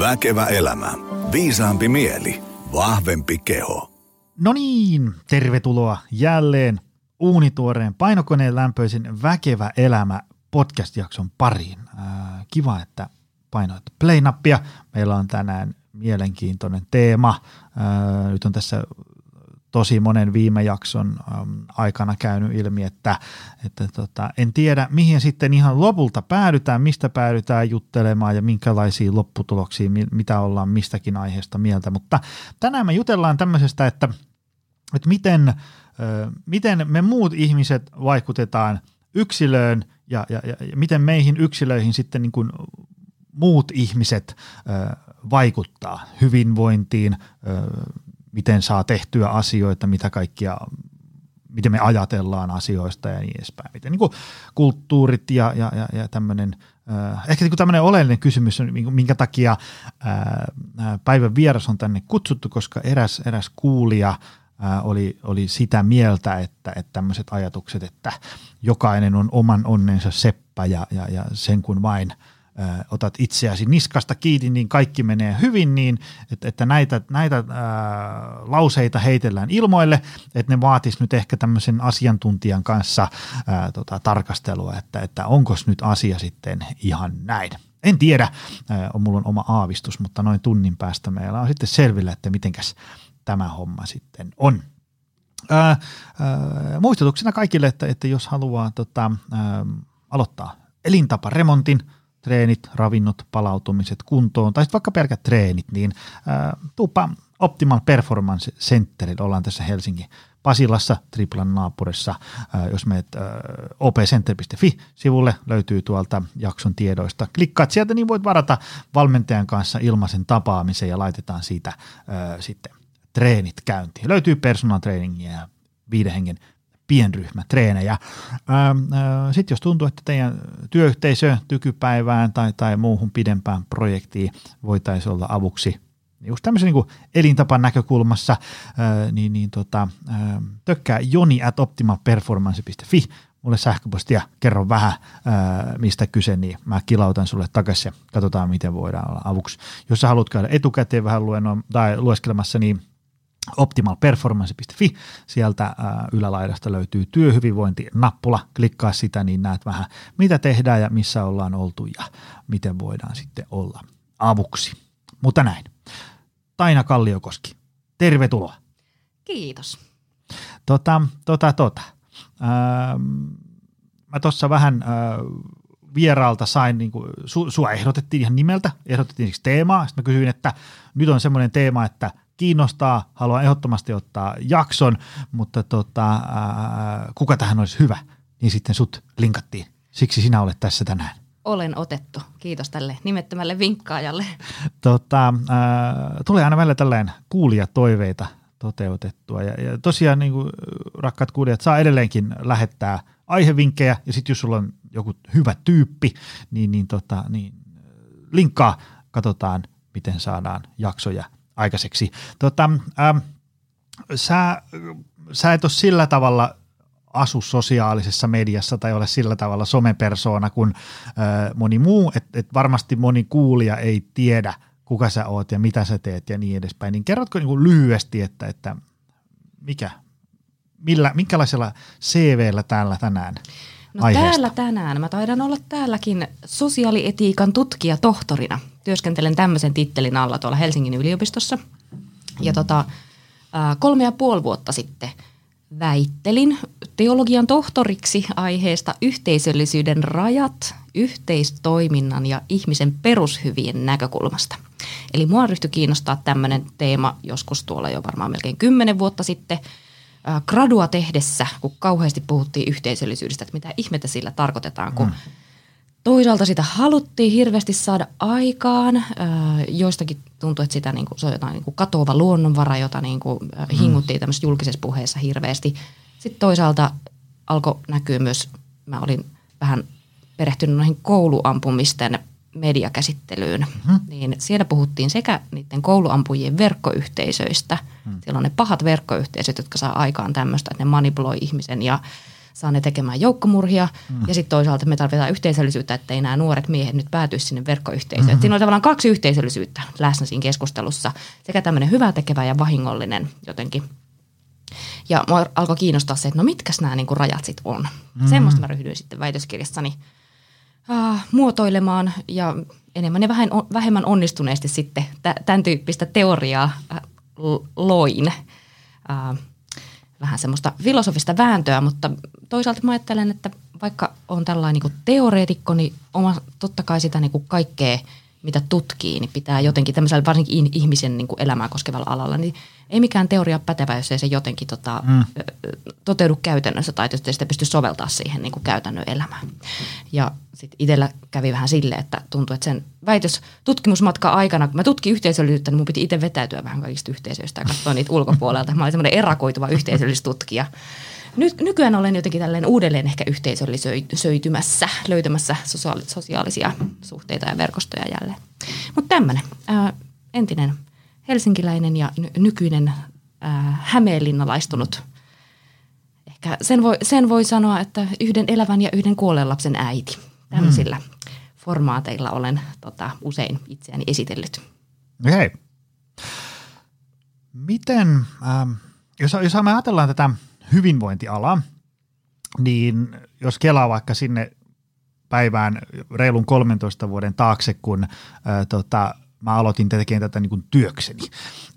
Väkevä elämä. Viisaampi mieli. Vahvempi keho. No niin, tervetuloa jälleen uunituoreen painokoneen lämpöisen Väkevä elämä podcast-jakson pariin. Äh, kiva, että painoit play-nappia. Meillä on tänään mielenkiintoinen teema. Äh, nyt on tässä tosi monen viime jakson äm, aikana käynyt ilmi, että, että tota, en tiedä mihin sitten ihan lopulta päädytään, mistä päädytään juttelemaan ja minkälaisia lopputuloksia, mitä ollaan mistäkin aiheesta mieltä, mutta tänään me jutellaan tämmöisestä, että, että miten, miten me muut ihmiset vaikutetaan yksilöön ja, ja, ja, ja miten meihin yksilöihin sitten niin kuin muut ihmiset vaikuttaa hyvinvointiin, miten saa tehtyä asioita, mitä kaikkia, miten me ajatellaan asioista ja niin edespäin. Miten niin kuin kulttuurit ja, ja, ja, ja tämmöinen, äh, ehkä niin tämmöinen oleellinen kysymys on, minkä takia äh, päivän vieras on tänne kutsuttu, koska eräs, eräs kuulija äh, oli, oli sitä mieltä, että, että tämmöiset ajatukset, että jokainen on oman onnensa seppä ja, ja, ja sen kun vain – otat itseäsi niskasta kiinni, niin kaikki menee hyvin, niin että, että näitä, näitä ää, lauseita heitellään ilmoille, että ne vaatis nyt ehkä tämmöisen asiantuntijan kanssa ää, tota, tarkastelua, että, että onko nyt asia sitten ihan näin. En tiedä, ää, on mulla on oma aavistus, mutta noin tunnin päästä meillä on sitten selvillä, että mitenkäs tämä homma sitten on. Ää, ää, muistutuksena kaikille, että, että jos haluaa tota, ää, aloittaa elintaparemontin – treenit, ravinnot, palautumiset kuntoon, tai sitten vaikka pelkät treenit, niin ää, tuupa Optimal Performance Centerille, ollaan tässä Helsingin Pasilassa, Triplan naapurissa. Ää, jos menet opcenter.fi-sivulle, löytyy tuolta jakson tiedoista. Klikkaat sieltä, niin voit varata valmentajan kanssa ilmaisen tapaamisen ja laitetaan siitä ää, sitten treenit käyntiin. Löytyy personal trainingia ja viiden hengen pienryhmätreenejä. Sitten jos tuntuu, että teidän työyhteisö tykypäivään tai, tai muuhun pidempään projektiin voitaisiin olla avuksi just tämmöisen niin elintapan näkökulmassa, niin, niin tota, tökkää joni at optimalperformance.fi mulle sähköpostia, kerro vähän mistä kyse, niin mä kilautan sulle takaisin ja katsotaan, miten voidaan olla avuksi. Jos sä haluat käydä etukäteen vähän luennon, tai lueskelemassa, niin optimalperformance.fi, sieltä ylälaidasta löytyy työhyvinvointi-nappula, klikkaa sitä, niin näet vähän mitä tehdään ja missä ollaan oltu ja miten voidaan sitten olla avuksi. Mutta näin. Taina Kalliokoski, tervetuloa. Kiitos. Tota, tota, tota. Mä tuossa vähän ää, vieraalta sain, niin kuin, su, sua ehdotettiin ihan nimeltä, ehdotettiin siis teemaa, sitten mä kysyin, että nyt on semmoinen teema, että kiinnostaa, haluan ehdottomasti ottaa jakson, mutta tota, ää, kuka tähän olisi hyvä, niin sitten sut linkattiin. Siksi sinä olet tässä tänään. Olen otettu. Kiitos tälle nimettömälle vinkkaajalle. Tota, ää, tulee aina välillä tällainen kuulijatoiveita toteutettua. Ja, ja tosiaan niin kuin, rakkaat kuulijat, saa edelleenkin lähettää aihevinkkejä ja sitten jos sulla on joku hyvä tyyppi, niin, niin, tota, niin linkkaa, katsotaan miten saadaan jaksoja aikaiseksi. Tota, ähm, sä, sä et ole sillä tavalla asu sosiaalisessa mediassa tai ole sillä tavalla somepersona kuin äh, moni muu, että et varmasti moni kuulija ei tiedä, kuka sä oot ja mitä sä teet ja niin edespäin. Niin kerrotko niin lyhyesti, että, että mikä, millä, minkälaisella CVllä täällä tänään No aiheesta. täällä tänään, mä taidan olla täälläkin sosiaalietiikan tutkija tohtorina. Työskentelen tämmöisen tittelin alla tuolla Helsingin yliopistossa. Ja tota, kolme ja puoli vuotta sitten väittelin teologian tohtoriksi aiheesta yhteisöllisyyden rajat, yhteistoiminnan ja ihmisen perushyvien näkökulmasta. Eli mua ryhtyi kiinnostaa tämmöinen teema joskus tuolla jo varmaan melkein kymmenen vuotta sitten – gradua tehdessä, kun kauheasti puhuttiin yhteisöllisyydestä, että mitä ihmettä sillä tarkoitetaan, kun mm. toisaalta sitä haluttiin hirveästi saada aikaan, joistakin tuntui, että sitä niin kuin, se on jotain niin kuin katoava luonnonvara, jota niin kuin, mm. hinguttiin tämmöisessä julkisessa puheessa hirveästi. Sitten toisaalta alkoi näkyä myös, mä olin vähän perehtynyt noihin kouluampumisten mediakäsittelyyn, mm-hmm. niin siellä puhuttiin sekä niiden kouluampujien verkkoyhteisöistä, mm. siellä on ne pahat verkkoyhteisöt, jotka saa aikaan tämmöistä, että ne manipuloi ihmisen ja saa ne tekemään joukkomurhia. Mm. Ja sitten toisaalta me tarvitaan yhteisöllisyyttä, ettei nämä nuoret miehet nyt päätyisi sinne verkkoyhteisöön. Mm-hmm. Siinä on tavallaan kaksi yhteisöllisyyttä läsnä siinä keskustelussa. Sekä tämmöinen hyvä tekevä ja vahingollinen jotenkin. Ja mua alkoi kiinnostaa se, että no mitkäs nämä niinku rajat sitten on. Mm-hmm. Semmoista mä ryhdyin sitten väitöskirjassani äh, muotoilemaan ja enemmän ja vähän, vähemmän onnistuneesti sitten tämän tyyppistä teoriaa äh, loin. Äh, vähän semmoista filosofista vääntöä, mutta toisaalta mä ajattelen, että vaikka on tällainen niin teoreetikko, niin oma, totta kai sitä niin kaikkea – mitä tutkii, niin pitää jotenkin tämmöisellä varsinkin ihmisen niin kuin elämää koskevalla alalla, niin ei mikään teoria pätevä, jos ei se jotenkin tota, mm. toteudu käytännössä tai jos ei sitä pysty soveltaa siihen niin kuin käytännön elämään. Ja sitten itsellä kävi vähän sille, että tuntui, että sen väitös tutkimusmatka aikana, kun mä tutkin yhteisöllisyyttä, niin mun piti itse vetäytyä vähän kaikista yhteisöistä ja katsoa niitä ulkopuolelta. Mä olin semmoinen erakoituva yhteisöllistutkija. Nyt, nykyään olen jotenkin tällainen uudelleen ehkä yhteisöllisöitymässä, löytämässä sosiaalisia suhteita ja verkostoja jälleen. Mutta tämmöinen entinen helsinkiläinen ja n- nykyinen ää, hämeenlinnalaistunut. Ehkä sen voi, sen voi sanoa, että yhden elävän ja yhden kuolleen lapsen äiti. Tämmöisillä hmm. formaateilla olen tota, usein itseäni esitellyt. Okei. Okay. Miten, ähm, jos, jos me ajatellaan tätä hyvinvointiala, niin jos kelaa vaikka sinne päivään reilun 13 vuoden taakse, kun ää, tota, mä aloitin tekemään tätä niin kuin työkseni,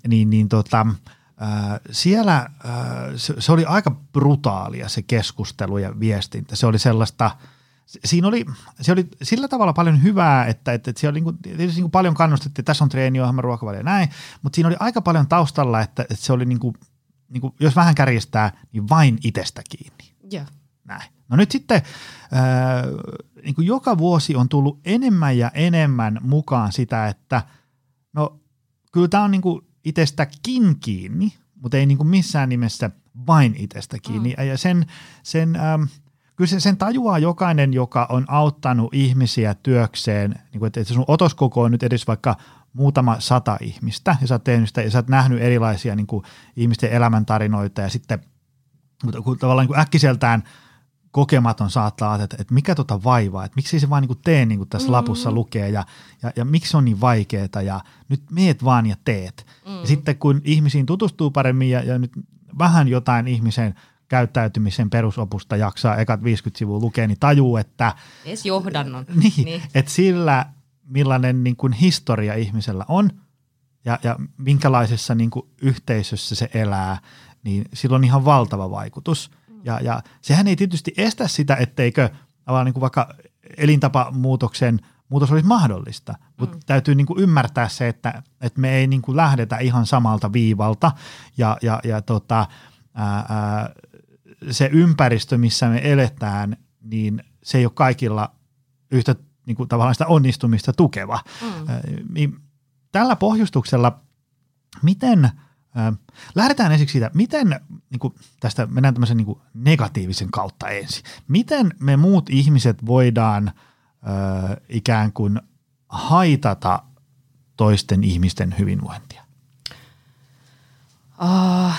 niin, niin tota, ää, siellä ää, se, se oli aika brutaalia se keskustelu ja viestintä. Se oli sellaista, siinä oli, se oli sillä tavalla paljon hyvää, että, että, että siellä oli niin kuin, niin kuin paljon kannustettiin, että tässä on treeniohjelma, ruokavalio ja näin, mutta siinä oli aika paljon taustalla, että, että se oli niin kuin niin kuin, jos vähän kärjistää, niin vain itsestä kiinni. Joo. Näin. No nyt sitten ää, niin kuin joka vuosi on tullut enemmän ja enemmän mukaan sitä, että no kyllä tämä on niin kuin itsestäkin kiinni, mutta ei niin kuin missään nimessä vain itsestä kiinni. Mm. Ja sen, sen, ähm, kyllä se, sen tajuaa jokainen, joka on auttanut ihmisiä työkseen, niin kuin, että sun otoskoko on nyt edes vaikka muutama sata ihmistä ja sä oot tehnyt sitä ja sä oot nähnyt erilaisia niin kuin, ihmisten elämäntarinoita ja sitten kun tavallaan niin kuin äkkiseltään kokematon saattaa että, että mikä tota vaivaa, että miksi se vaan niin kuin tee niin kuin tässä mm. lapussa lukee ja, ja, ja miksi se on niin vaikeaa ja nyt meet vaan ja teet. Mm. Ja sitten kun ihmisiin tutustuu paremmin ja, ja nyt vähän jotain ihmisen käyttäytymisen perusopusta jaksaa ekat 50 sivua lukea, niin tajuu, että... Edes johdannon. Niin, niin. että sillä millainen niin kuin historia ihmisellä on ja, ja minkälaisessa niin kuin yhteisössä se elää, niin sillä on ihan valtava vaikutus. Ja, ja sehän ei tietysti estä sitä, etteikö niin kuin vaikka elintapamuutoksen muutos olisi mahdollista, mutta mm. täytyy niin kuin ymmärtää se, että, että me ei niin kuin lähdetä ihan samalta viivalta ja, ja, ja tota, ää, ää, se ympäristö, missä me eletään, niin se ei ole kaikilla yhtä niin kuin tavallaan sitä onnistumista tukeva. Mm. Tällä pohjustuksella, miten, äh, lähdetään ensiksi siitä, miten, niin kuin tästä mennään tämmöisen niin kuin negatiivisen kautta ensin, miten me muut ihmiset voidaan äh, ikään kuin haitata toisten ihmisten hyvinvointia? Uh,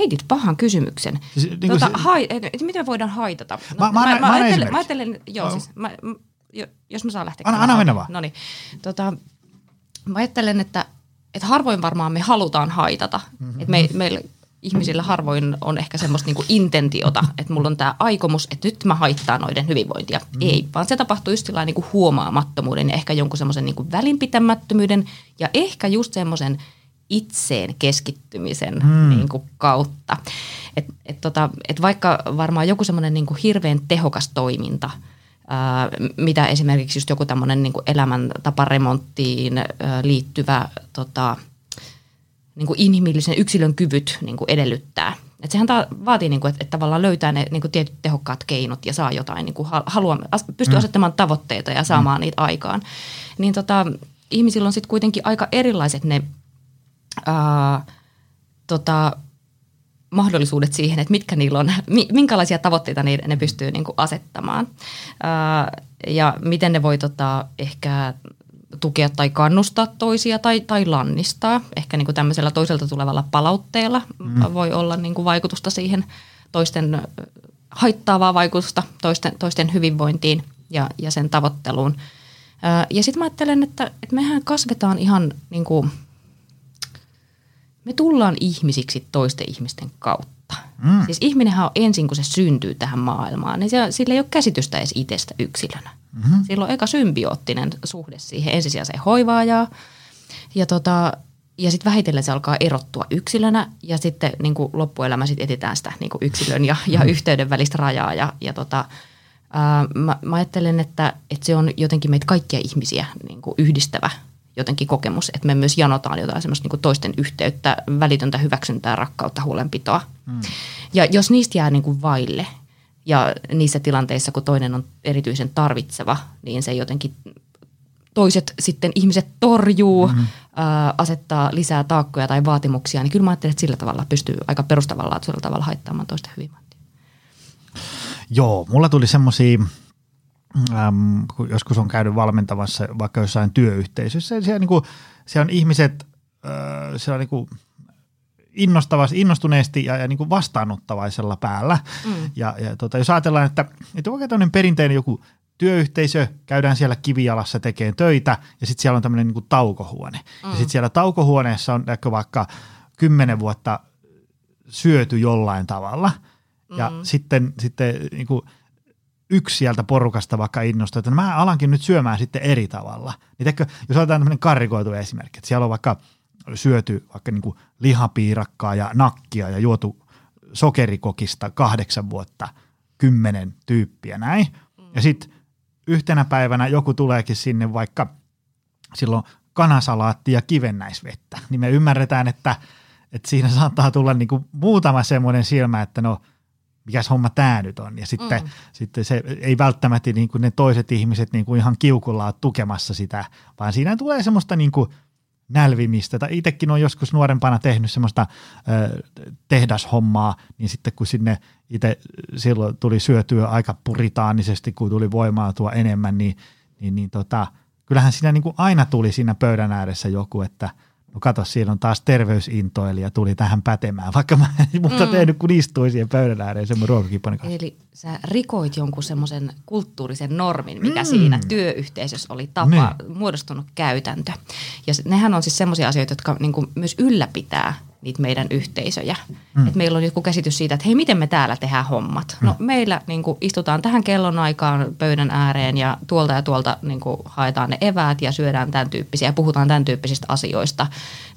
heitit pahan kysymyksen. Siis, niin tota, se, hai, et, miten voidaan haitata? No, mä, mä, mä, mä, ajattelen, mä ajattelen, joo siis, mä, jos mä saan lähteä. Anna, anna mennä vaan. No niin, tota, mä ajattelen, että, että harvoin varmaan me halutaan haitata. Mm-hmm. Että me, meillä ihmisillä harvoin on ehkä semmoista niinku intentiota, että mulla on tämä aikomus, että nyt mä haittaan noiden hyvinvointia. Mm. Ei, vaan se tapahtuu just niinku huomaamattomuuden ja ehkä jonkun semmoisen niinku välinpitämättömyyden ja ehkä just semmoisen – itseen keskittymisen hmm. niin kuin, kautta. Et, et, tota, et vaikka varmaan joku semmoinen niin hirveän tehokas toiminta, ää, mitä esimerkiksi just joku tämmöinen niin elämäntaparemonttiin ää, liittyvä tota, niin kuin inhimillisen yksilön kyvyt niin kuin edellyttää. Et sehän ta- vaatii, niin kuin, että, että tavallaan löytää ne niin kuin tietyt tehokkaat keinot ja saa jotain, niin kuin halua, pystyy mm. asettamaan tavoitteita ja saamaan mm. niitä aikaan. Niin tota, ihmisillä on sitten kuitenkin aika erilaiset ne ää, tota, mahdollisuudet siihen, että mitkä niillä on, minkälaisia tavoitteita ne, ne pystyy niin kuin asettamaan ää, ja miten ne voi tota, ehkä tukea tai kannustaa toisia tai, tai lannistaa. Ehkä niin kuin tämmöisellä toiselta tulevalla palautteella mm. voi olla niin kuin vaikutusta siihen toisten haittaavaa vaikutusta toisten, toisten hyvinvointiin ja, ja sen tavoitteluun. Ö, Ja sitten mä ajattelen, että, että mehän kasvetaan ihan niin kuin, me tullaan ihmisiksi toisten ihmisten kautta. Mm. Siis ihminenhän on ensin, kun se syntyy tähän maailmaan, niin se, sillä ei ole käsitystä edes itsestä yksilönä. Mm-hmm. Sillä on eka symbioottinen suhde siihen ensisijaiseen hoivaajaan. Ja, tota, ja sitten vähitellen se alkaa erottua yksilönä ja sitten niin kuin loppuelämä sitten etsitään sitä niin kuin yksilön ja, ja yhteyden välistä rajaa. Ja, ja tota, ää, mä, mä ajattelen, että, että se on jotenkin meitä kaikkia ihmisiä niin kuin yhdistävä jotenkin kokemus, että me myös janotaan jotain semmoista niin toisten yhteyttä, välitöntä hyväksyntää, rakkautta, huolenpitoa. Mm. Ja jos niistä jää niin kuin vaille ja niissä tilanteissa, kun toinen on erityisen tarvitseva, niin se jotenkin toiset sitten ihmiset torjuu, mm-hmm. ää, asettaa lisää taakkoja tai vaatimuksia, niin kyllä mä ajattelen, että sillä tavalla pystyy aika perustavanlaatuisella tavalla haittaamaan toisten hyvinvointia. Joo, mulla tuli semmoisia, äm, kun joskus on käynyt valmentavassa vaikka jossain työyhteisössä, siellä, niin kuin, siellä on ihmiset, äh, siellä on niin kuin innostavasti, innostuneesti ja, ja niin kuin vastaanottavaisella päällä. Mm. Ja, ja tota, jos ajatellaan, että, että oikein tämmöinen perinteinen joku työyhteisö, käydään siellä kivijalassa tekemään töitä ja sitten siellä on tämmöinen niin kuin taukohuone. Mm. Ja sitten siellä taukohuoneessa on ehkä vaikka kymmenen vuotta syöty jollain tavalla ja mm. sitten, sitten niin kuin yksi sieltä porukasta vaikka innostuu, että no mä alankin nyt syömään sitten eri tavalla. Niin teikö, jos otetaan tämmöinen karrikoitu esimerkki, että siellä on vaikka syöty vaikka niin lihapiirakkaa ja nakkia ja juotu sokerikokista kahdeksan vuotta, kymmenen tyyppiä näin. Mm. Ja sitten yhtenä päivänä joku tuleekin sinne vaikka silloin kanasalaatti ja kivennäisvettä, niin me ymmärretään, että, että siinä saattaa tulla niin kuin muutama semmoinen silmä, että no mikäs homma tämä nyt on. Ja sitten, mm. sitten se ei välttämättä niin kuin ne toiset ihmiset niin kuin ihan kiukulla ole tukemassa sitä, vaan siinä tulee semmoista niin kuin nälvimistä. Tai itsekin on joskus nuorempana tehnyt semmoista ö, tehdashommaa, niin sitten kun sinne itse silloin tuli syötyä aika puritaanisesti, kun tuli voimautua enemmän, niin, niin, niin tota, kyllähän siinä niin kuin aina tuli siinä pöydän ääressä joku, että no kato, siinä on taas terveysintoilija tuli tähän pätemään, vaikka mä en muuta mm. tehnyt, kun istuin siihen pöydän ääreen ruokakiponin kanssa. Eli sä rikoit jonkun semmoisen kulttuurisen normin, mikä mm. siinä työyhteisössä oli tapa, niin. muodostunut käytäntö. Ja nehän on siis semmoisia asioita, jotka niin kuin myös ylläpitää niitä meidän yhteisöjä. Mm. Et meillä on joku käsitys siitä, että hei, miten me täällä tehdään hommat. Mm. No meillä niin kuin, istutaan tähän kellonaikaan pöydän ääreen ja tuolta ja tuolta niin kuin, haetaan ne eväät ja syödään tämän tyyppisiä ja puhutaan tämän tyyppisistä asioista.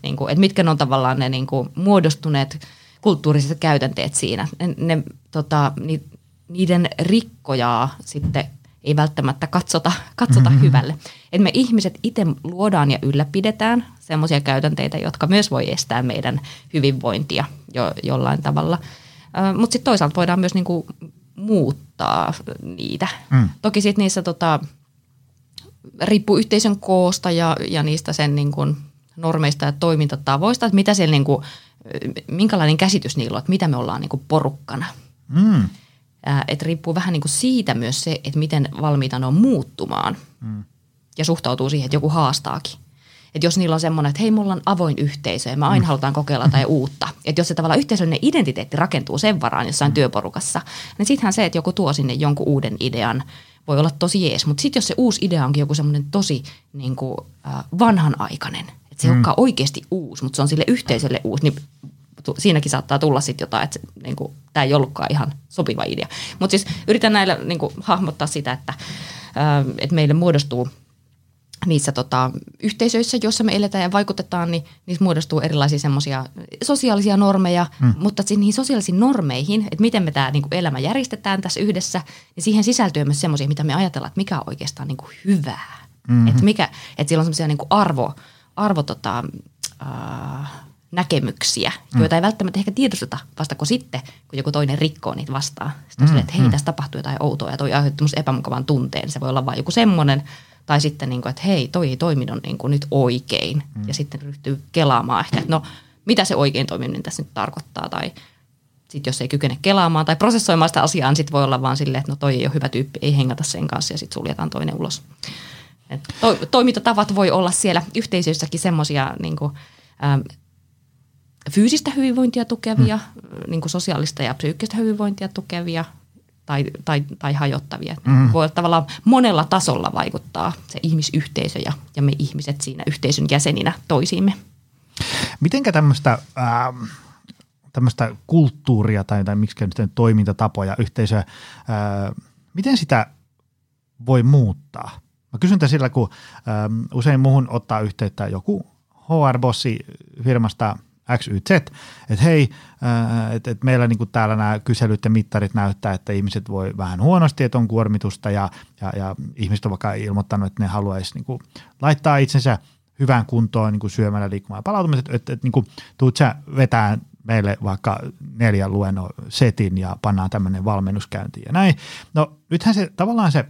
Niin kuin, että mitkä ne on tavallaan ne niin kuin, muodostuneet kulttuuriset käytänteet siinä. Ne, ne tota, ni, niiden rikkojaa sitten ei välttämättä katsota, katsota mm-hmm. hyvälle. Et me ihmiset itse luodaan ja ylläpidetään sellaisia käytänteitä, jotka myös voi estää meidän hyvinvointia jo, jollain tavalla. Mutta sitten toisaalta voidaan myös niinku muuttaa niitä. Mm. Toki sitten niissä tota, riippuu yhteisön koosta ja, ja niistä sen niinku normeista ja toimintatavoista, että mitä siellä niinku, minkälainen käsitys niillä on, että mitä me ollaan niinku porukkana. Mm. Että riippuu vähän niinku siitä myös se, että miten valmiita ne on muuttumaan mm. ja suhtautuu siihen, että joku haastaakin. Että jos niillä on semmoinen, että hei, mulla on avoin yhteisö ja me aina mm. halutaan kokeilla tai uutta. Että jos se tavallaan yhteisöllinen identiteetti rakentuu sen varaan jossain mm. työporukassa, niin sittenhän se, että joku tuo sinne jonkun uuden idean, voi olla tosi jees. Mutta sitten jos se uusi idea onkin joku semmoinen tosi niin kuin, äh, vanhanaikainen, että se mm. ei olekaan oikeasti uusi, mutta se on sille yhteisölle uusi, niin siinäkin saattaa tulla sitten jotain, että niin kuin, tämä ei ollutkaan ihan sopiva idea. Mutta siis yritän näillä niin kuin, hahmottaa sitä, että, äh, että meille muodostuu – niissä tota, yhteisöissä, joissa me eletään ja vaikutetaan, niin niissä muodostuu erilaisia semmoisia sosiaalisia normeja, mm. mutta niihin sosiaalisiin normeihin, että miten me tämä niinku, elämä järjestetään tässä yhdessä, niin siihen sisältyy myös semmoisia, mitä me ajatellaan, että mikä on oikeastaan niinku, hyvää. Mm-hmm. Että mikä, että siellä on semmoisia niinku, arvo, arvo tota, äh, näkemyksiä, mm. joita ei välttämättä ehkä tiedosteta vasta kun sitten, kun joku toinen rikkoo niitä vastaan. Sitten on mm. silleen, että hei, mm. tässä tapahtuu jotain outoa ja toi aiheutti epämukavan tunteen. Se voi olla vain joku semmoinen, tai sitten, niin kuin, että hei, toi ei toiminut niin kuin nyt oikein. Mm. Ja sitten ryhtyy kelaamaan ehkä, että no, mitä se oikein toimiminen tässä nyt tarkoittaa. Tai sitten jos ei kykene kelaamaan tai prosessoimaan sitä asiaa, niin sitten voi olla vaan silleen, että no toi ei ole hyvä tyyppi, ei hengata sen kanssa ja sitten suljetaan toinen ulos. Et to, toimintatavat voi olla siellä yhteisöissäkin semmoisia niin kuin, ähm, fyysistä hyvinvointia tukevia, mm. niin kuin sosiaalista ja psyykkistä hyvinvointia tukevia tai, tai, tai hajottavia. Mm. Voi tavallaan monella tasolla vaikuttaa se ihmisyhteisö ja, ja me ihmiset siinä yhteisön jäseninä toisiimme. Mitenkä tämmöistä, ähm, tämmöistä kulttuuria tai, tai miksi nyt toimintatapoja, yhteisöä, äh, miten sitä voi muuttaa? Mä kysyn tämän sillä, kun ähm, usein muuhun ottaa yhteyttä joku HR-bossi firmasta XYZ, että hei, äh, että et meillä niinku täällä nämä kyselyt ja mittarit näyttää, että ihmiset voi vähän huonosti, että on kuormitusta ja, ja, ja ihmiset on vaikka ilmoittanut, että ne haluaisi niinku laittaa itsensä hyvään kuntoon niin kuin syömällä, liikkumaan ja palautumaan, että, että niin tuut sä vetää meille vaikka neljän luennon setin ja pannaan tämmöinen valmennuskäynti ja näin. No nythän se tavallaan se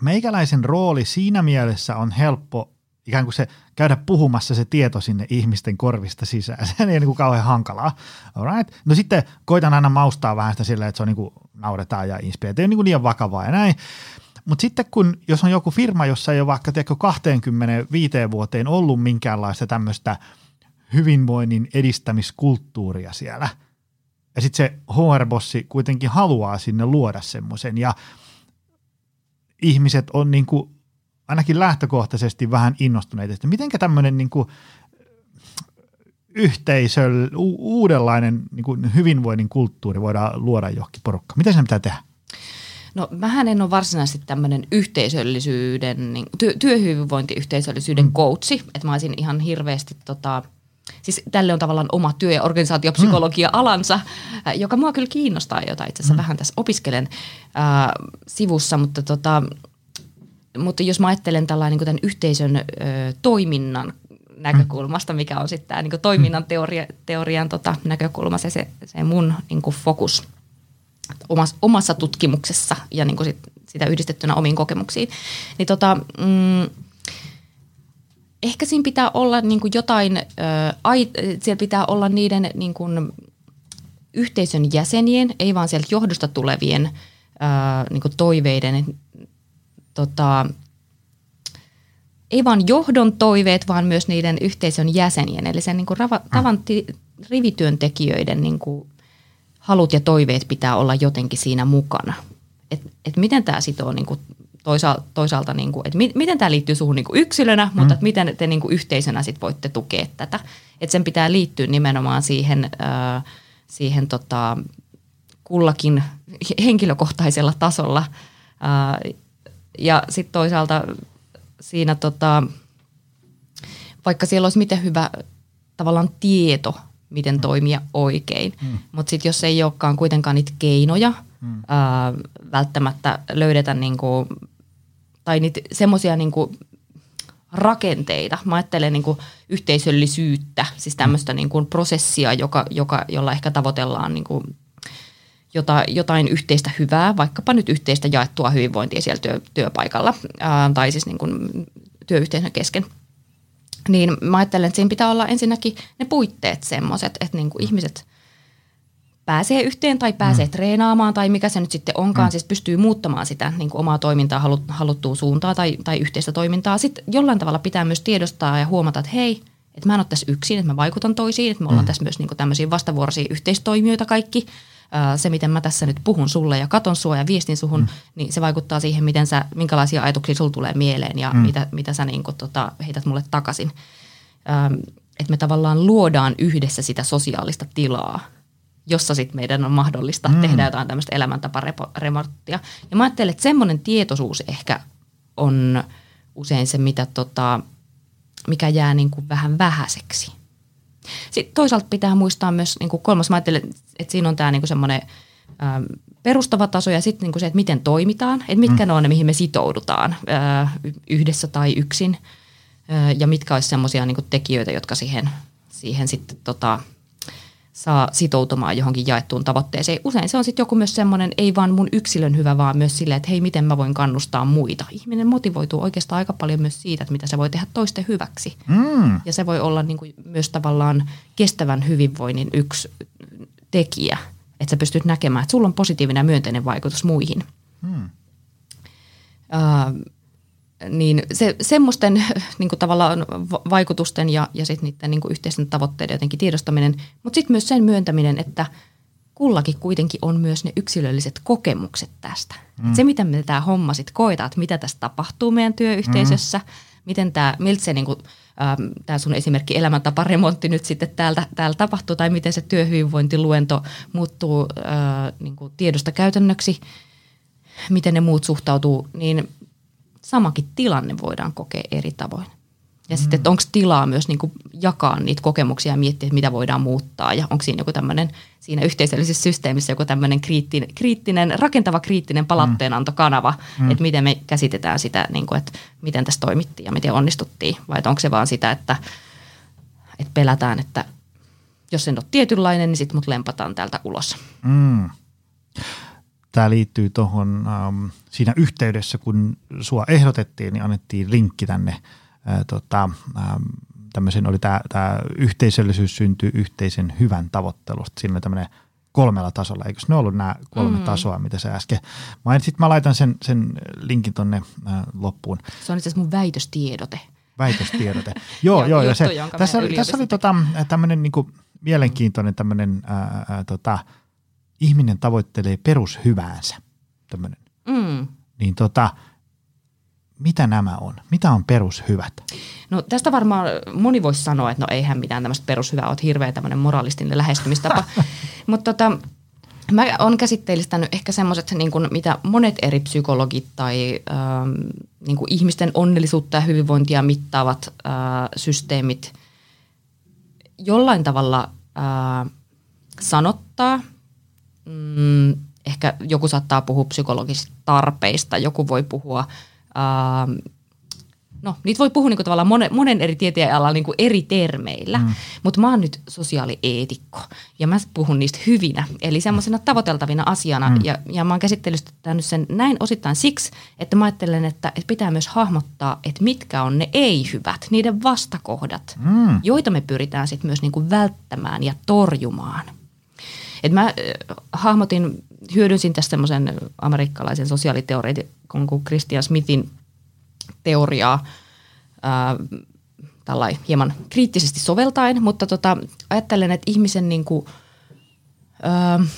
meikäläisen rooli siinä mielessä on helppo ikään kuin se käydä puhumassa se tieto sinne ihmisten korvista sisään. Se ei niin kuin kauhean hankalaa. Alright. No sitten koitan aina maustaa vähän sitä silleen, että se on niin kuin nauretaan ja inspiroitaan. Ei ole niin kuin liian vakavaa ja näin. Mutta sitten kun, jos on joku firma, jossa ei ole vaikka tiedätkö, 25 vuoteen ollut minkäänlaista tämmöistä hyvinvoinnin edistämiskulttuuria siellä, ja sitten se HR-bossi kuitenkin haluaa sinne luoda semmoisen, ja ihmiset on niin kuin ainakin lähtökohtaisesti vähän innostuneita, että mitenkä tämmöinen niin kuin yhteisö, u- uudenlainen niin kuin hyvinvoinnin kulttuuri voidaan luoda johonkin porukkaan. Miten se pitää tehdä? No mähän en ole varsinaisesti tämmöinen yhteisöllisyyden, niin, työ, työhyvinvointiyhteisöllisyyden mm. coachi, että mä olisin ihan hirveästi tota, siis tälle on tavallaan oma työ- ja organisaatiopsykologia-alansa, mm. joka mua kyllä kiinnostaa, jota itse asiassa mm. vähän tässä opiskelen äh, sivussa, mutta, tota, mutta jos mä ajattelen tällainen niin tämän yhteisön äh, toiminnan näkökulmasta, mikä on sitten tämä niin toiminnan teoria, teorian tota, näkökulma, se, se, se mun niin fokus – omassa, omassa tutkimuksessa ja niin kuin sit, sitä yhdistettynä omiin kokemuksiin. Niin tota, mm, ehkä siinä pitää olla niin kuin jotain, äh, ai, siellä pitää olla niiden niin kuin, yhteisön jäsenien, ei vaan sieltä johdosta tulevien äh, niin kuin toiveiden, tota, ei vaan johdon toiveet, vaan myös niiden yhteisön jäsenien, eli sen niin kuin rava, tavan rivityöntekijöiden niin kuin halut ja toiveet pitää olla jotenkin siinä mukana. Et, et miten tämä sitoo niin kuin toisaalta, toisaalta niin kuin, että mi, miten tämä liittyy suhun niin kuin yksilönä, mm. mutta että miten te niin kuin yhteisönä sit voitte tukea tätä. Että sen pitää liittyä nimenomaan siihen, äh, siihen tota, kullakin henkilökohtaisella tasolla. Äh, ja sitten toisaalta siinä, tota, vaikka siellä olisi miten hyvä tavallaan tieto miten mm. toimia oikein. Mm. Mutta sitten jos ei olekaan kuitenkaan niitä keinoja mm. ää, välttämättä löydetä niinku, tai niitä semmoisia niinku rakenteita. Mä ajattelen niinku yhteisöllisyyttä, siis tämmöistä niinku prosessia, joka, joka, jolla ehkä tavoitellaan niinku jota, jotain yhteistä hyvää, vaikkapa nyt yhteistä jaettua hyvinvointia siellä työ, työpaikalla ää, tai siis niin kuin työyhteisön kesken – niin mä ajattelen, että siinä pitää olla ensinnäkin ne puitteet semmoiset, että niin kuin ihmiset pääsee yhteen tai pääsee mm. treenaamaan tai mikä se nyt sitten onkaan, mm. siis pystyy muuttamaan sitä niin kuin omaa toimintaa halut, haluttuun suuntaan tai, tai yhteistä toimintaa. Sitten jollain tavalla pitää myös tiedostaa ja huomata, että hei, että mä en ole tässä yksin, että mä vaikutan toisiin, että me ollaan mm. tässä myös niin kuin tämmöisiä vastavuoroisia yhteistoimijoita kaikki – se, miten mä tässä nyt puhun sulle ja katon sua ja viestin suhun, mm. niin se vaikuttaa siihen, miten sä, minkälaisia ajatuksia sulla tulee mieleen ja mm. mitä, mitä sä niin kuin, tota, heität mulle takaisin. että me tavallaan luodaan yhdessä sitä sosiaalista tilaa, jossa sitten meidän on mahdollista mm. tehdä jotain tämmöistä elämäntaparemonttia. Ja mä ajattelen, että semmoinen tietoisuus ehkä on usein se, mitä tota, mikä jää niin kuin vähän vähäiseksi. Sitten toisaalta pitää muistaa myös, niin kuin kolmas, mä ajattelen, että siinä on tämä niin semmoinen ähm, perustava taso ja sitten niin se, että miten toimitaan, että mitkä mm. ne on ne, mihin me sitoudutaan äh, yhdessä tai yksin äh, ja mitkä olisi semmoisia niin tekijöitä, jotka siihen, siihen sitten tota, saa sitoutumaan johonkin jaettuun tavoitteeseen. Usein se on sitten joku myös semmoinen, ei vaan mun yksilön hyvä, vaan myös silleen, että hei, miten mä voin kannustaa muita. Ihminen motivoituu oikeastaan aika paljon myös siitä, että mitä se voi tehdä toisten hyväksi. Mm. Ja se voi olla niin kuin myös tavallaan kestävän hyvinvoinnin yksi tekijä, että sä pystyt näkemään, että sulla on positiivinen ja myönteinen vaikutus muihin. Mm. Uh, niin se, semmoisten niin kuin tavallaan vaikutusten ja, ja sitten niiden niin kuin yhteisten tavoitteiden jotenkin tiedostaminen, mutta sitten myös sen myöntäminen, että kullakin kuitenkin on myös ne yksilölliset kokemukset tästä. Mm. Se, miten me tämä homma sitten koetaan, että mitä tässä tapahtuu meidän työyhteisössä, mm. miten tämä, miltä se niin kuin, ähm, tämä sun esimerkki elämäntaparemontti nyt sitten täältä, täällä tapahtuu, tai miten se työhyvinvointiluento muuttuu äh, niin kuin tiedosta käytännöksi, miten ne muut suhtautuu, niin samakin tilanne voidaan kokea eri tavoin. Ja mm. sitten, että onko tilaa myös niin kuin jakaa niitä kokemuksia ja miettiä, että mitä voidaan muuttaa ja onko siinä joku tämmöinen, siinä yhteisöllisessä systeemissä joku tämmöinen kriittinen, kriittinen rakentava kriittinen palatteenantokanava, mm. että miten me käsitetään sitä, niin kuin, että miten tässä toimittiin ja miten onnistuttiin, vai onko se vaan sitä, että, että pelätään, että jos en ole tietynlainen, niin sitten mut lempataan täältä ulos. Mm tämä liittyy tuohon ähm, siinä yhteydessä, kun sua ehdotettiin, niin annettiin linkki tänne äh, tota, ähm, tämmöisen oli tämä, tämä yhteisöllisyys syntyy yhteisen hyvän tavoittelusta. Siinä oli tämmöinen kolmella tasolla, eikö ne ollut nämä kolme mm. tasoa, mitä sä äsken mainitsit? Mä laitan sen, sen linkin tonne äh, loppuun. Se on itse asiassa mun väitöstiedote. Väitöstiedote. joo, joo. Ja se, tässä, oli, tässä oli tota, tämmöinen niinku, mielenkiintoinen tämmöinen ää, tota, ihminen tavoittelee perushyväänsä, tämmöinen. Mm. Niin tota, mitä nämä on? Mitä on perushyvät? No tästä varmaan moni voisi sanoa, että no eihän mitään tämmöistä perushyvää, olet hirveän tämmöinen moralistinen lähestymistapa. Mutta tota, mä oon käsitteellistänyt ehkä semmoiset, niin kuin, mitä monet eri psykologit tai ähm, niin kuin ihmisten onnellisuutta ja hyvinvointia mittaavat äh, systeemit jollain tavalla äh, sanottaa – mm, ehkä joku saattaa puhua psykologisista tarpeista, joku voi puhua, ää, no niitä voi puhua niinku tavallaan monen, monen eri tieteen alalla niinku eri termeillä, mm. mutta mä oon nyt sosiaalieetikko ja mä puhun niistä hyvinä, eli semmoisena tavoiteltavina asiana mm. ja, ja mä oon käsittelystänyt sen näin osittain siksi, että mä ajattelen, että, että pitää myös hahmottaa, että mitkä on ne ei-hyvät, niiden vastakohdat, mm. joita me pyritään sitten myös niinku välttämään ja torjumaan. Et mä äh, hahmotin, hyödynsin tästä semmoisen amerikkalaisen sosiaaliteoreetikon kuin Christian Smithin teoriaa äh, hieman kriittisesti soveltaen, mutta tota, ajattelen, että ihmisen niin kuin, äh,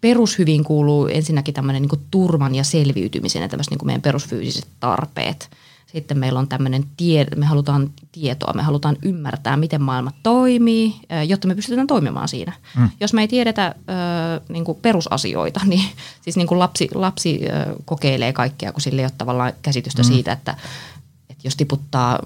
perushyviin kuuluu ensinnäkin tämmöinen niin turvan ja selviytymisen ja tämmöiset niin meidän perusfyysiset tarpeet – sitten meillä on tämmöinen tie, me halutaan tietoa, me halutaan ymmärtää, miten maailma toimii, jotta me pystytään toimimaan siinä. Mm. Jos me ei tiedetä ö, niin kuin perusasioita, niin siis niin kuin lapsi, lapsi ö, kokeilee kaikkea, kun sille ei ole tavallaan käsitystä mm. siitä, että, että jos tiputtaa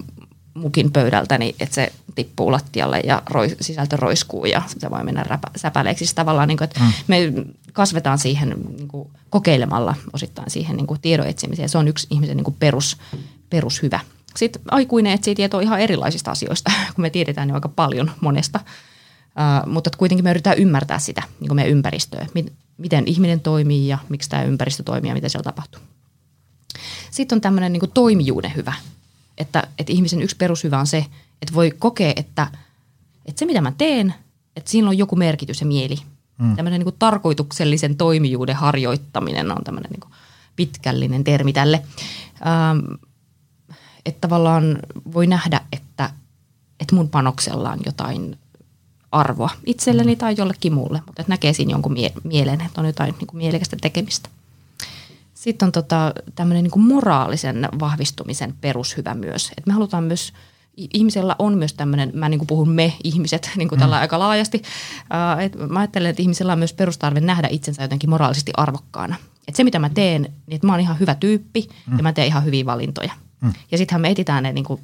mukin pöydältä, niin että se tippuu lattialle ja roi, sisältö roiskuu ja se voi mennä räpä, säpäleeksi. Siis tavallaan, niin kuin, että mm. me kasvetaan siihen niin kuin, kokeilemalla osittain siihen niin kuin, tiedon etsimiseen. Se on yksi ihmisen niin kuin, perus, perushyvä. Sitten aikuinen etsii tietoa ihan erilaisista asioista, kun me tiedetään jo aika paljon monesta. Uh, mutta kuitenkin me yritetään ymmärtää sitä, niin kuin meidän ympäristöä, miten ihminen toimii ja miksi tämä ympäristö toimii ja mitä siellä tapahtuu. Sitten on tämmöinen niin toimijuuden hyvä, että, että ihmisen yksi perushyvä on se, että voi kokea, että, että se mitä mä teen, että siinä on joku merkitys ja mieli. Mm. Tämmöinen niin tarkoituksellisen toimijuuden harjoittaminen on tämmöinen niin pitkällinen termi tälle. Ähm, että tavallaan voi nähdä, että, että mun panoksella on jotain arvoa itselleni tai jollekin muulle, mutta että näkee siinä jonkun mie- mielen, että on jotain niin kuin mielekästä tekemistä. Sitten on tota, tämmöinen niin moraalisen vahvistumisen perushyvä myös. Että me halutaan myös, ihmisellä on myös tämmöinen, mä niin kuin puhun me ihmiset niin kuin tällä mm. aika laajasti. Uh, et mä ajattelen, että ihmisellä on myös perustarve nähdä itsensä jotenkin moraalisesti arvokkaana. Että se mitä mä teen, niin että mä oon ihan hyvä tyyppi mm. ja mä teen ihan hyviä valintoja – Mm. Ja sittenhän me etsitään ne niin kuin,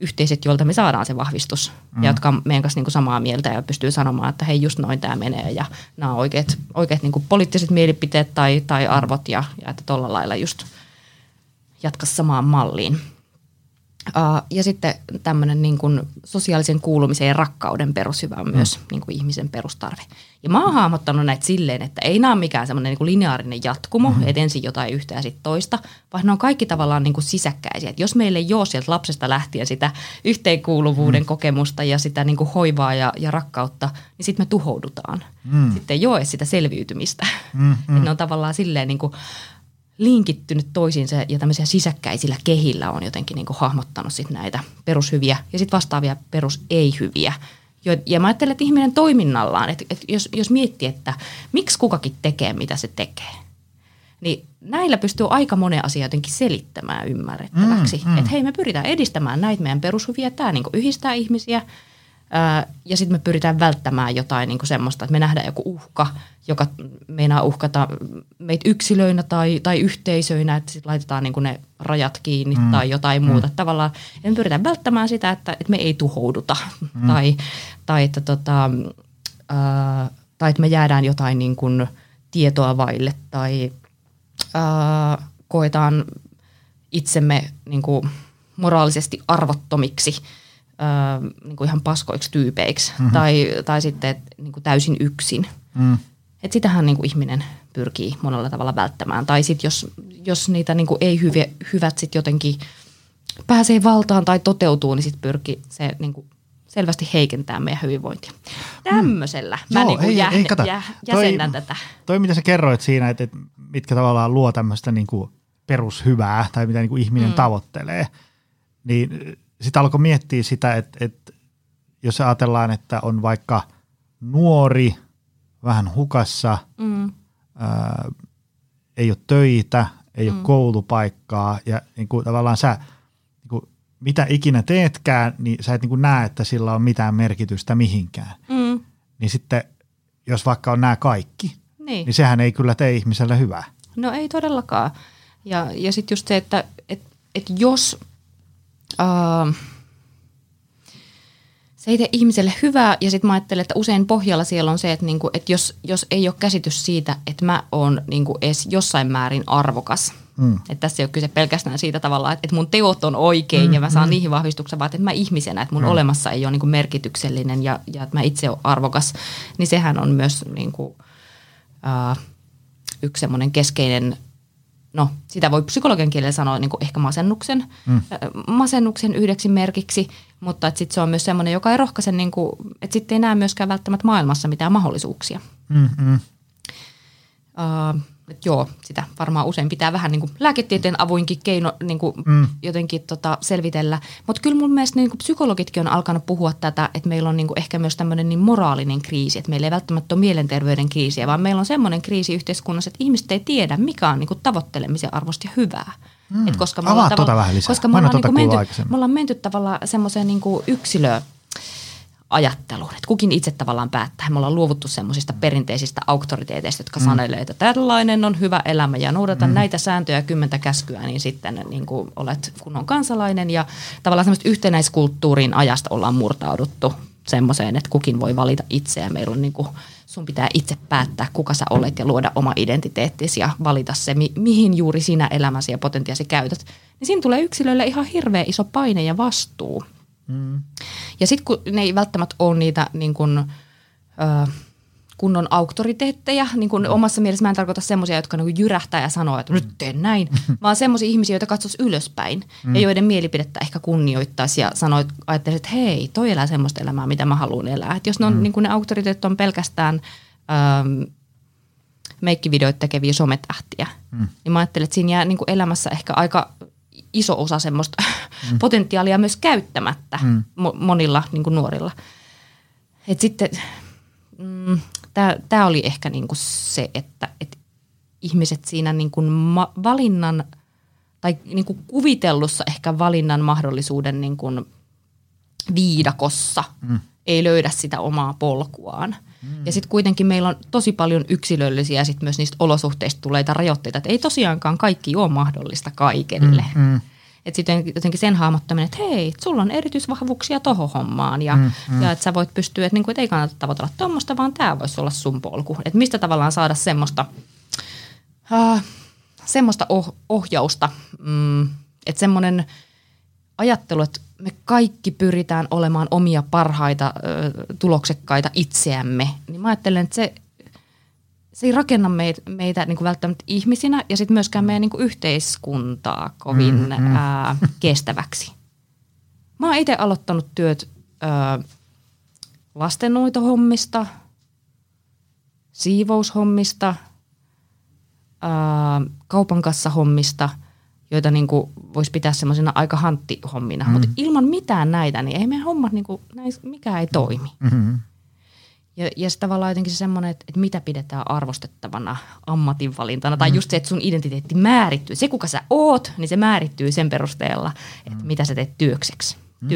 yhteiset, joilta me saadaan se vahvistus, mm. ja jotka on meidän kanssa niin kuin samaa mieltä ja pystyy sanomaan, että hei just noin tämä menee ja nämä on oikeat, oikeat niin kuin poliittiset mielipiteet tai, tai arvot ja, ja että tuolla lailla just jatka samaan malliin. Uh, ja sitten tämmöinen niin kuin sosiaalisen kuulumisen ja rakkauden perushyvä on myös mm. niin kuin ihmisen perustarve. Ja mä oon hahmottanut näitä silleen, että ei nämä ole mikään semmoinen niin kuin lineaarinen jatkumo, mm-hmm. että ensin jotain yhtä ja sitten toista, vaan ne on kaikki tavallaan niin kuin sisäkkäisiä. Et jos meillä ei ole sieltä lapsesta lähtien sitä yhteenkuuluvuuden mm. kokemusta ja sitä niin kuin hoivaa ja, ja rakkautta, niin sitten me tuhoudutaan. Mm. Sitten ei ole sitä selviytymistä. Mm-hmm. Et ne on tavallaan silleen niin kuin, linkittynyt toisiinsa ja tämmöisiä sisäkkäisillä kehillä on jotenkin niin kuin hahmottanut sit näitä perushyviä ja sitten vastaavia perus ei-hyviä. Ja mä ajattelen, että ihminen toiminnallaan, että, että jos, jos miettii, että miksi kukakin tekee, mitä se tekee, niin näillä pystyy aika monen asian jotenkin selittämään ymmärrettäväksi. Mm, mm. Että hei, me pyritään edistämään näitä meidän perushyviä, tämä niin yhdistää ihmisiä – ja sitten me pyritään välttämään jotain niin kuin semmoista, että me nähdään joku uhka, joka meinaa uhkata meitä yksilöinä tai, tai yhteisöinä, että sitten laitetaan niin kuin ne rajat kiinni mm. tai jotain mm. muuta. Tavallaan ja me pyritään välttämään sitä, että, että me ei tuhouduta mm. tai, tai, että tota, ää, tai että me jäädään jotain niin kuin tietoa vaille tai ää, koetaan itsemme niin kuin moraalisesti arvottomiksi – ö, niin kuin ihan paskoiksi tyypeiksi mm-hmm. tai, tai sitten et, niin kuin täysin yksin. Mm. Et sitähän niin kuin ihminen pyrkii monella tavalla välttämään. Tai sitten jos, jos niitä niin kuin ei hyviä, hyvät sitten jotenkin pääsee valtaan tai toteutuu, niin sitten pyrkii se niin kuin selvästi heikentää meidän hyvinvointia. Tämmöisellä mm. mä Joo, niin kuin ei, ei, jä, jäsennän toi, tätä. Toi mitä sä kerroit siinä, että, että mitkä tavallaan luo tämmöistä niin kuin perushyvää tai mitä niin kuin ihminen mm. tavoittelee, niin sitten alkoi miettiä sitä, että, että jos ajatellaan, että on vaikka nuori, vähän hukassa, mm. ää, ei ole töitä, ei mm. ole koulupaikkaa ja niin kuin tavallaan sä, niin kuin, mitä ikinä teetkään, niin sä et niin kuin näe, että sillä on mitään merkitystä mihinkään. Mm. Niin sitten, jos vaikka on nämä kaikki, niin, niin sehän ei kyllä tee ihmiselle hyvää. No ei todellakaan. Ja, ja sitten just se, että et, et jos uh, se ei tee ihmiselle hyvää ja sitten mä ajattelen, että usein pohjalla siellä on se, että, niinku, että jos, jos ei ole käsitys siitä, että mä oon niinku edes jossain määrin arvokas, Mm. Että tässä ei ole kyse pelkästään siitä tavalla, että, että mun teot on oikein mm, ja mä saan mm. niihin vahvistuksen, vaan että mä ihmisenä, että mun mm. olemassa ei ole niin kuin merkityksellinen ja, ja että mä itse olen arvokas, niin sehän on myös niin kuin, uh, yksi semmoinen keskeinen no sitä voi psykologian kielellä sanoa niin ehkä masennuksen, mm. masennuksen yhdeksi merkiksi, mutta sitten se on myös semmoinen, joka ei rohkaise, niin kuin, että sitten ei näe myöskään välttämättä maailmassa mitään mahdollisuuksia. Mm, mm. Uh, et joo, sitä varmaan usein pitää vähän niin kuin lääketieteen avuinkin keino niin kuin mm. jotenkin tota selvitellä. Mutta kyllä mun mielestä niin kuin psykologitkin on alkanut puhua tätä, että meillä on niin kuin ehkä myös tämmöinen niin moraalinen kriisi, että meillä ei välttämättä ole mielenterveyden kriisiä, vaan meillä on semmoinen kriisi yhteiskunnassa, että ihmiset ei tiedä, mikä on niin kuin tavoittelemisen arvosta ja hyvää. Mm. Et koska me Avaa ollaan, tuota vähän lisää. Koska me ollaan, tuota niin menty, me ollaan menty tavallaan semmoiseen niin yksilöön ajatteluun. Että kukin itse tavallaan päättää. Me ollaan luovuttu semmoisista perinteisistä auktoriteeteista, jotka mm. sanelee, että tällainen on hyvä elämä ja noudata mm. näitä sääntöjä kymmentä käskyä, niin sitten niin kuin olet kunnon kansalainen. Ja tavallaan semmoista yhtenäiskulttuurin ajasta ollaan murtauduttu semmoiseen, että kukin voi valita itse ja meillä on niin kuin, sun pitää itse päättää, kuka sä olet ja luoda oma identiteettisi ja valita se, mi- mihin juuri sinä elämäsi ja potentiaasi käytät. Niin siinä tulee yksilölle ihan hirveä iso paine ja vastuu. Mm. Ja sitten kun ne ei välttämättä ole niitä niin kun, ö, kunnon auktoriteetteja, niin kun omassa mielessä mä en tarkoita semmoisia, jotka niin jyrähtää ja sanoo, että nyt teen näin, vaan semmoisia ihmisiä, joita katsoisi ylöspäin mm. ja joiden mielipidettä ehkä kunnioittaisi ja sanoo, ajattelisi, että hei, toi elää semmoista elämää, mitä mä haluan elää. Et jos ne, on, mm. niin ne auktoriteetit on pelkästään ö, meikkivideoita tekeviä sometähtiä, mm. niin mä ajattelen, että siinä jää niin elämässä ehkä aika iso osa semmoista mm. potentiaalia myös käyttämättä mm. monilla niin kuin nuorilla. Et sitten mm, tämä oli ehkä niin kuin se, että et ihmiset siinä niin kuin ma- valinnan tai niin kuin kuvitellussa ehkä valinnan mahdollisuuden niin kuin viidakossa mm. ei löydä sitä omaa polkuaan. Mm. Ja sitten kuitenkin meillä on tosi paljon yksilöllisiä ja sitten myös niistä olosuhteista tuleita rajoitteita, että ei tosiaankaan kaikki ole mahdollista kaikille. Mm, mm. Että sitten jotenkin sen hahmottaminen, että hei, sulla on erityisvahvuuksia tohon hommaan ja, mm, mm. ja että sä voit pystyä, että, niinku, että ei kannata tavoitella tuommoista, vaan tämä voisi olla sun polku. Että mistä tavallaan saada semmoista, uh, semmoista oh, ohjausta, mm, että semmoinen ajattelu, että me kaikki pyritään olemaan omia parhaita, ö, tuloksekkaita itseämme, niin mä ajattelen, että se se ei rakenna meitä, meitä niin kuin välttämättä ihmisinä ja sitten myöskään meidän niin kuin yhteiskuntaa kovin mm-hmm. ää, kestäväksi. Mä oon itse aloittanut työt ää, lastenhoitohommista, siivoushommista, kaupan kassahommista, joita niin kuin voisi pitää semmoisena aika hanttihommina. Mm. Mutta ilman mitään näitä, niin ei meidän hommat, niin kuin, näis, mikään ei toimi. Mm-hmm. Ja, ja sitten tavallaan jotenkin se semmoinen, että, että mitä pidetään arvostettavana ammatinvalintana. Mm. Tai just se, että sun identiteetti määrittyy. Se, kuka sä oot, niin se määrittyy sen perusteella, että mm. mitä sä teet työkseksi, mm.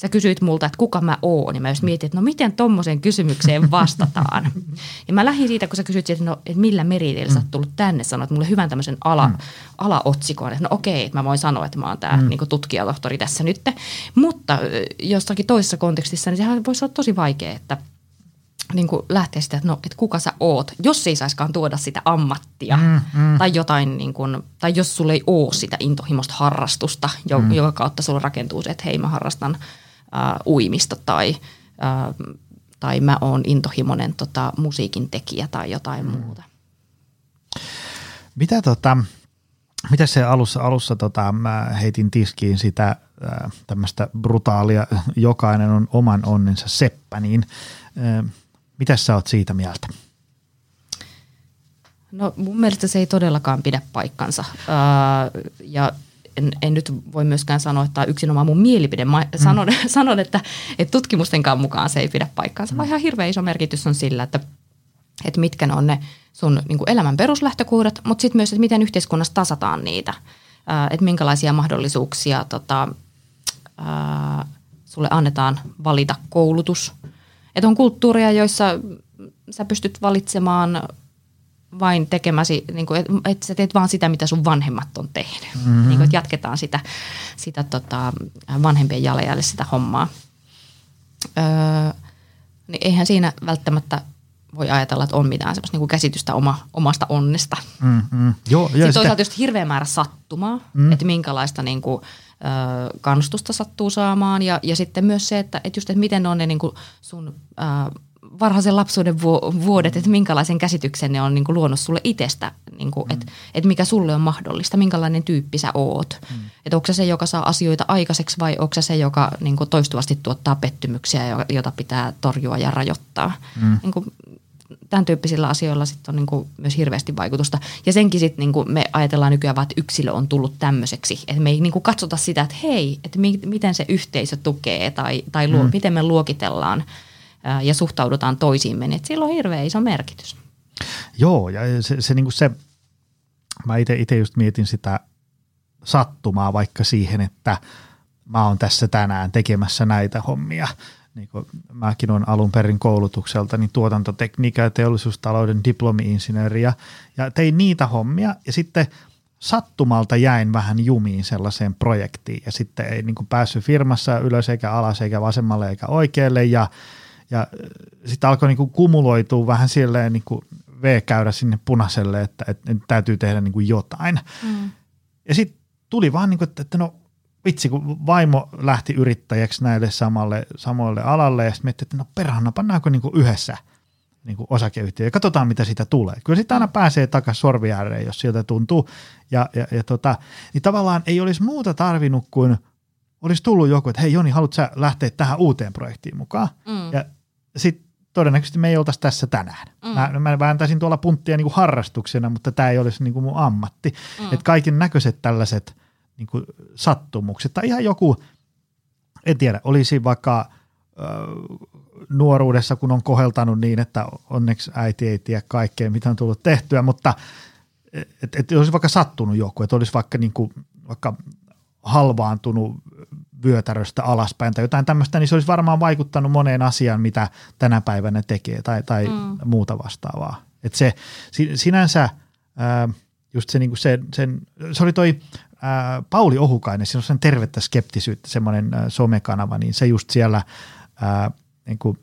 Sä kysyit multa, että kuka mä oon, niin mä just mietin, että no miten tommoseen kysymykseen vastataan. ja mä lähdin siitä, kun sä kysyit, että, no, että millä meriteillä sä oot tullut tänne, sanoit mulle hyvän tämmöisen ala, mm. alaotsikon, että no okei, että mä voin sanoa, että mä oon tää mm. niin tutkijatohtori tässä nyt. Mutta jossakin toisessa kontekstissa, niin sehän voisi olla tosi vaikea, että – niin kuin lähteä sitä, että, no, että kuka sä oot, jos ei saiskaan tuoda sitä ammattia mm, mm. tai jotain, niin kuin, tai jos sulla ei ole sitä intohimosta harrastusta, jo, mm. joka kautta sulla rakentuu se, että hei mä harrastan äh, uimista tai, äh, tai mä oon intohimoinen tota, musiikin tekijä tai jotain mm. muuta. Mitä tota, mitä se alussa, alussa tota, mä heitin tiskiin sitä äh, tämmöistä brutaalia, jokainen on oman onnensa seppä, niin äh, mitä sä oot siitä mieltä? No mun mielestä se ei todellakaan pidä paikkansa. Öö, ja en, en nyt voi myöskään sanoa, että tämä on yksinomaan mun mielipide. Mä mm. sanon, sanon että, että tutkimustenkaan mukaan se ei pidä paikkansa, mm. vaan ihan hirveän iso merkitys on sillä, että, että mitkä ne on ne sun niin elämän peruslähtökohdat, mutta sitten myös, että miten yhteiskunnassa tasataan niitä. Öö, että minkälaisia mahdollisuuksia tota, öö, sulle annetaan valita koulutus – että on kulttuureja, joissa sä pystyt valitsemaan vain tekemäsi, niin kuin, että et sä teet vaan sitä, mitä sun vanhemmat on tehnyt. Mm-hmm. Niin kuin, että jatketaan sitä, sitä tota, vanhempien jalanjäljellä sitä hommaa. Öö, niin eihän siinä välttämättä voi ajatella, että on mitään semmoista niin kuin käsitystä oma, omasta onnesta. Mm-hmm. Joo, Sitten sitä... toisaalta just hirveä määrä sattumaa, mm. että minkälaista niin kuin, kannustusta sattuu saamaan ja, ja sitten myös se, että, että just, että miten on ne niin kuin sun ää, varhaisen lapsuuden vuodet, että minkälaisen käsityksen ne on niin kuin luonut sulle itsestä, niin kuin, mm. että, että mikä sulle on mahdollista, minkälainen tyyppi sä oot. Mm. Että onko se joka saa asioita aikaiseksi vai onko se joka niin kuin toistuvasti tuottaa pettymyksiä, jota pitää torjua ja rajoittaa. Mm. Niin kuin, tämän tyyppisillä asioilla sit on niin kuin myös hirveästi vaikutusta. Ja senkin sitten niin me ajatellaan nykyään vaan, että yksilö on tullut tämmöiseksi. Että me ei niin kuin katsota sitä, että hei, että mi- miten se yhteisö tukee tai, tai luo, mm. miten me luokitellaan ja suhtaudutaan toisiimme. Niin, sillä on hirveän iso merkitys. Joo, ja se, se, niin se mä itse just mietin sitä sattumaa vaikka siihen, että mä oon tässä tänään tekemässä näitä hommia – niin kuin mäkin olen alun perin koulutukselta, niin tuotantotekniikka ja teollisuustalouden diplomi-insinööri ja, ja tein niitä hommia ja sitten sattumalta jäin vähän jumiin sellaiseen projektiin ja sitten ei niin kuin päässyt firmassa ylös eikä alas eikä vasemmalle eikä oikealle ja, ja sitten alkoi niin kuin kumuloitua vähän silleen niin kuin V-käydä sinne punaiselle, että, että, että täytyy tehdä niin kuin jotain. Mm. Ja sitten tuli vaan niin kuin, että, että no vitsi, kun vaimo lähti yrittäjäksi näille samalle, samoille alalle ja sitten miettii, että no perhana, pannaanko niin kuin yhdessä niin kuin osakeyhtiö ja katsotaan, mitä siitä tulee. Kyllä sitten aina pääsee takaisin sorvi ääreen, jos sieltä tuntuu. Ja, ja, ja tota, niin tavallaan ei olisi muuta tarvinnut kuin olisi tullut joku, että hei Joni, haluatko sä lähteä tähän uuteen projektiin mukaan? Mm. Ja sitten todennäköisesti me ei oltaisi tässä tänään. Mm. Mä, mä vääntäisin tuolla punttia niin kuin harrastuksena, mutta tämä ei olisi niin kuin mun ammatti. Mm. Että kaiken näköiset tällaiset – niin kuin sattumukset tai ihan joku, en tiedä, olisi vaikka ö, nuoruudessa, kun on koheltanut niin, että onneksi äiti ei tiedä kaikkea, mitä on tullut tehtyä, mutta että et olisi vaikka sattunut joku, että olisi vaikka, niin kuin, vaikka halvaantunut vyötäröstä alaspäin tai jotain tämmöistä, niin se olisi varmaan vaikuttanut moneen asiaan, mitä tänä päivänä tekee tai, tai mm. muuta vastaavaa. Että se sinänsä, just se, niin kuin se, sen, se oli toi ää, Pauli Ohukainen, siinä on sen tervettä skeptisyyttä, semmoinen ää, somekanava, niin se just siellä ää, niin kuin,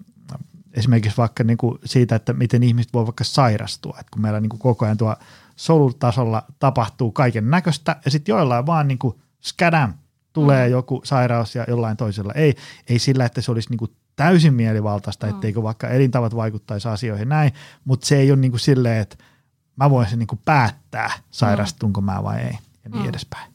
esimerkiksi vaikka niin kuin siitä, että miten ihmiset voi vaikka sairastua, että kun meillä niin kuin koko ajan tuo solutasolla tapahtuu kaiken näköistä ja sitten joillain vaan niin kuin skadam, tulee mm. joku sairaus ja jollain toisella ei. Ei sillä, että se olisi niin kuin täysin mielivaltaista, mm. etteikö vaikka elintavat vaikuttaisi asioihin näin, mutta se ei ole niin kuin silleen, että mä voisin niin kuin päättää, sairastunko mä vai ei ja niin mm. edespäin.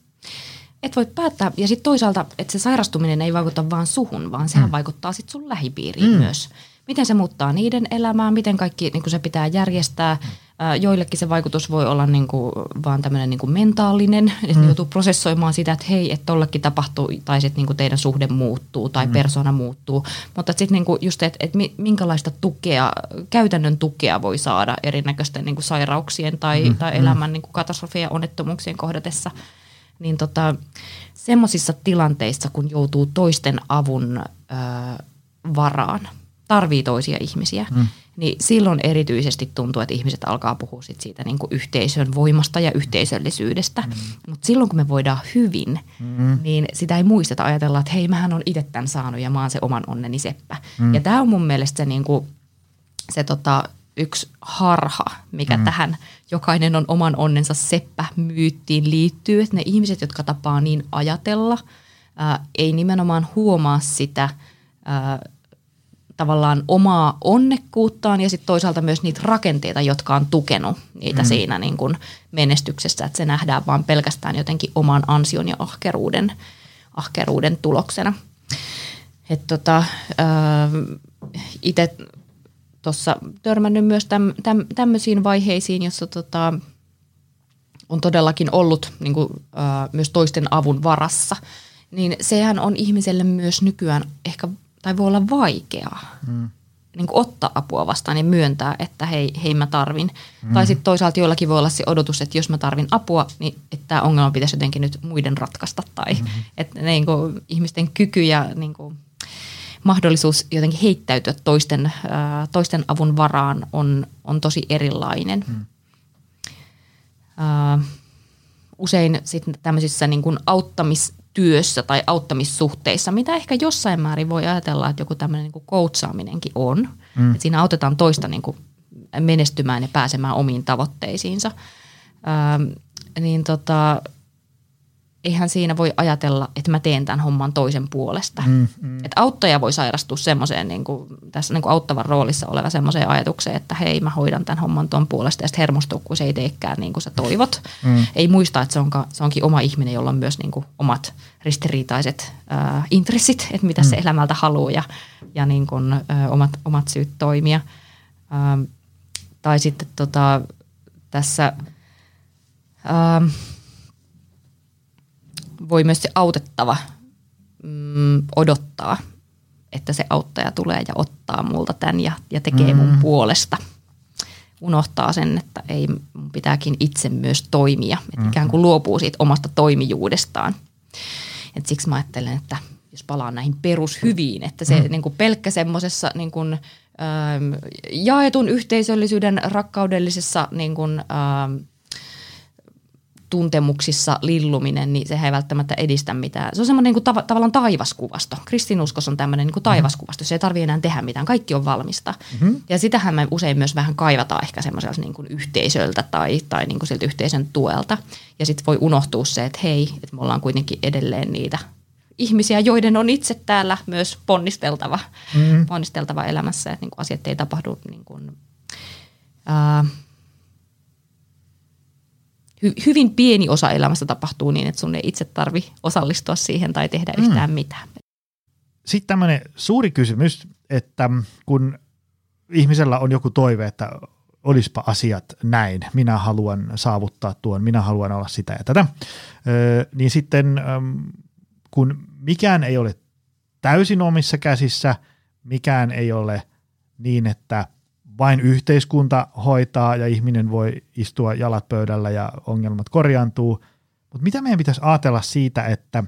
et voi päättää. Ja sitten toisaalta, että se sairastuminen ei vaikuta vaan suhun, vaan sehän mm. vaikuttaa sitten sun lähipiiriin mm. myös. Miten se muuttaa niiden elämää, miten kaikki niin se pitää järjestää. Mm. Joillekin se vaikutus voi olla niin kuin, vaan tämmöinen niin mentaalinen, että mm. joutuu prosessoimaan sitä, että hei, että tollekin tapahtuu, tai sitten niin teidän suhde muuttuu, tai mm. persona muuttuu. Mutta sitten niin just, että, että minkälaista tukea, käytännön tukea voi saada erinäköisten niin sairauksien tai, mm. tai elämän niin katastrofien ja onnettomuuksien kohdatessa – niin tota, semmoisissa tilanteissa, kun joutuu toisten avun ö, varaan, tarvii toisia ihmisiä, mm. niin silloin erityisesti tuntuu, että ihmiset alkaa puhua sit siitä niin kuin yhteisön voimasta ja yhteisöllisyydestä. Mm. Mutta silloin, kun me voidaan hyvin, mm. niin sitä ei muisteta ajatella, että hei, mähän on itse tämän saanut ja mä oon se oman onneni seppä. Mm. Ja tämä on mun mielestä se, niin kuin, se tota, yksi harha, mikä mm. tähän jokainen on oman onnensa seppä myyttiin liittyy, että ne ihmiset, jotka tapaa niin ajatella, ää, ei nimenomaan huomaa sitä ää, tavallaan omaa onnekkuuttaan ja sitten toisaalta myös niitä rakenteita, jotka on tukenut niitä mm. siinä niin kun menestyksessä, että se nähdään vaan pelkästään jotenkin oman ansion ja ahkeruuden, ahkeruuden tuloksena. Tota, itse tuossa törmännyt myös täm, täm, tämmöisiin vaiheisiin, jossa tota, on todellakin ollut niin kuin, ää, myös toisten avun varassa, niin sehän on ihmiselle myös nykyään ehkä, tai voi olla vaikeaa. Mm. Niin kuin ottaa apua vastaan ja myöntää, että hei, hei mä tarvin. Mm. Tai sitten toisaalta joillakin voi olla se odotus, että jos mä tarvin apua, niin että tämä ongelma pitäisi jotenkin nyt muiden ratkaista. Tai mm. että niin kuin, ihmisten kyky ja niin kuin, mahdollisuus jotenkin heittäytyä toisten, ää, toisten avun varaan on, on tosi erilainen. Hmm. Ää, usein sitten tämmöisissä niin kuin auttamistyössä tai auttamissuhteissa, mitä ehkä jossain määrin voi ajatella, että joku tämmöinen niin kuin coachaaminenkin on. Hmm. Että siinä autetaan toista niin kuin menestymään ja pääsemään omiin tavoitteisiinsa. Ää, niin tota, eihän siinä voi ajatella, että mä teen tämän homman toisen puolesta. Mm, mm. Että auttaja voi sairastua semmoiseen, niin kuin, tässä niin kuin auttavan roolissa oleva semmoiseen ajatukseen, että hei mä hoidan tämän homman ton puolesta ja sitten hermostuu, kun se ei teekään niin kuin sä toivot. Mm. Ei muista, että se, onka, se onkin oma ihminen, jolla on myös niin kuin omat ristiriitaiset äh, intressit, että mitä mm. se elämältä haluaa ja, ja niin kuin, äh, omat, omat syyt toimia. Ähm, tai sitten tota, tässä... Ähm, voi myös se autettava mm, odottaa, että se auttaja tulee ja ottaa multa tämän ja, ja tekee mm. mun puolesta. Unohtaa sen, että ei mun pitääkin itse myös toimia, että mm. ikään kuin luopuu siitä omasta toimijuudestaan. Et siksi mä ajattelen, että jos palaan näihin perushyviin, että se mm. niin kuin pelkkä semmoisessa niin kuin, ähm, jaetun yhteisöllisyyden rakkaudellisessa niin kuin, ähm, tuntemuksissa lilluminen, niin sehän ei välttämättä edistä mitään. Se on semmoinen niin tav- tavallaan taivaskuvasto. Kristinuskos on tämmöinen niin kuin taivaskuvasto. Se ei tarvitse enää tehdä mitään. Kaikki on valmista. Mm-hmm. Ja sitähän me usein myös vähän kaivataan ehkä semmoiselta niin kuin yhteisöltä tai, tai niin kuin siltä yhteisön tuelta. Ja sitten voi unohtua se, että hei, että me ollaan kuitenkin edelleen niitä ihmisiä, joiden on itse täällä myös ponnisteltava, mm-hmm. ponnisteltava elämässä. Että niin kuin asiat ei tapahdu niin kuin, ää, hy, hyvin pieni osa elämästä tapahtuu niin, että sun ei itse tarvi osallistua siihen tai tehdä mm. yhtään mitään. Sitten tämmöinen suuri kysymys, että kun ihmisellä on joku toive, että olispa asiat näin, minä haluan saavuttaa tuon, minä haluan olla sitä ja tätä, niin sitten kun mikään ei ole täysin omissa käsissä, mikään ei ole niin, että vain yhteiskunta hoitaa ja ihminen voi istua jalat pöydällä ja ongelmat korjaantuu. Mutta mitä meidän pitäisi ajatella siitä, että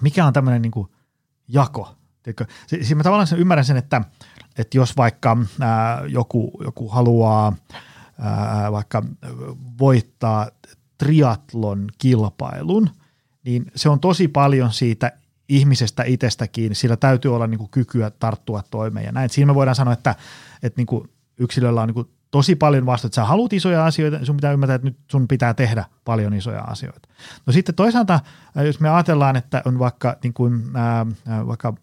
mikä on tämmöinen niin jako? Siis mä tavallaan ymmärrän sen, että, että jos vaikka ää, joku, joku haluaa ää, vaikka voittaa triatlon kilpailun, niin se on tosi paljon siitä ihmisestä itsestäkin, sillä täytyy olla niin kuin kykyä tarttua toimeen ja näin. Siinä me voidaan sanoa, että, että niin kuin yksilöllä on niin tosi paljon vasta, että sä haluat isoja asioita, sun pitää ymmärtää, että nyt sun pitää tehdä paljon isoja asioita. No sitten toisaalta, äh, jos me ajatellaan, että on vaikka, niin kuin, ää, äh, äh, vaikka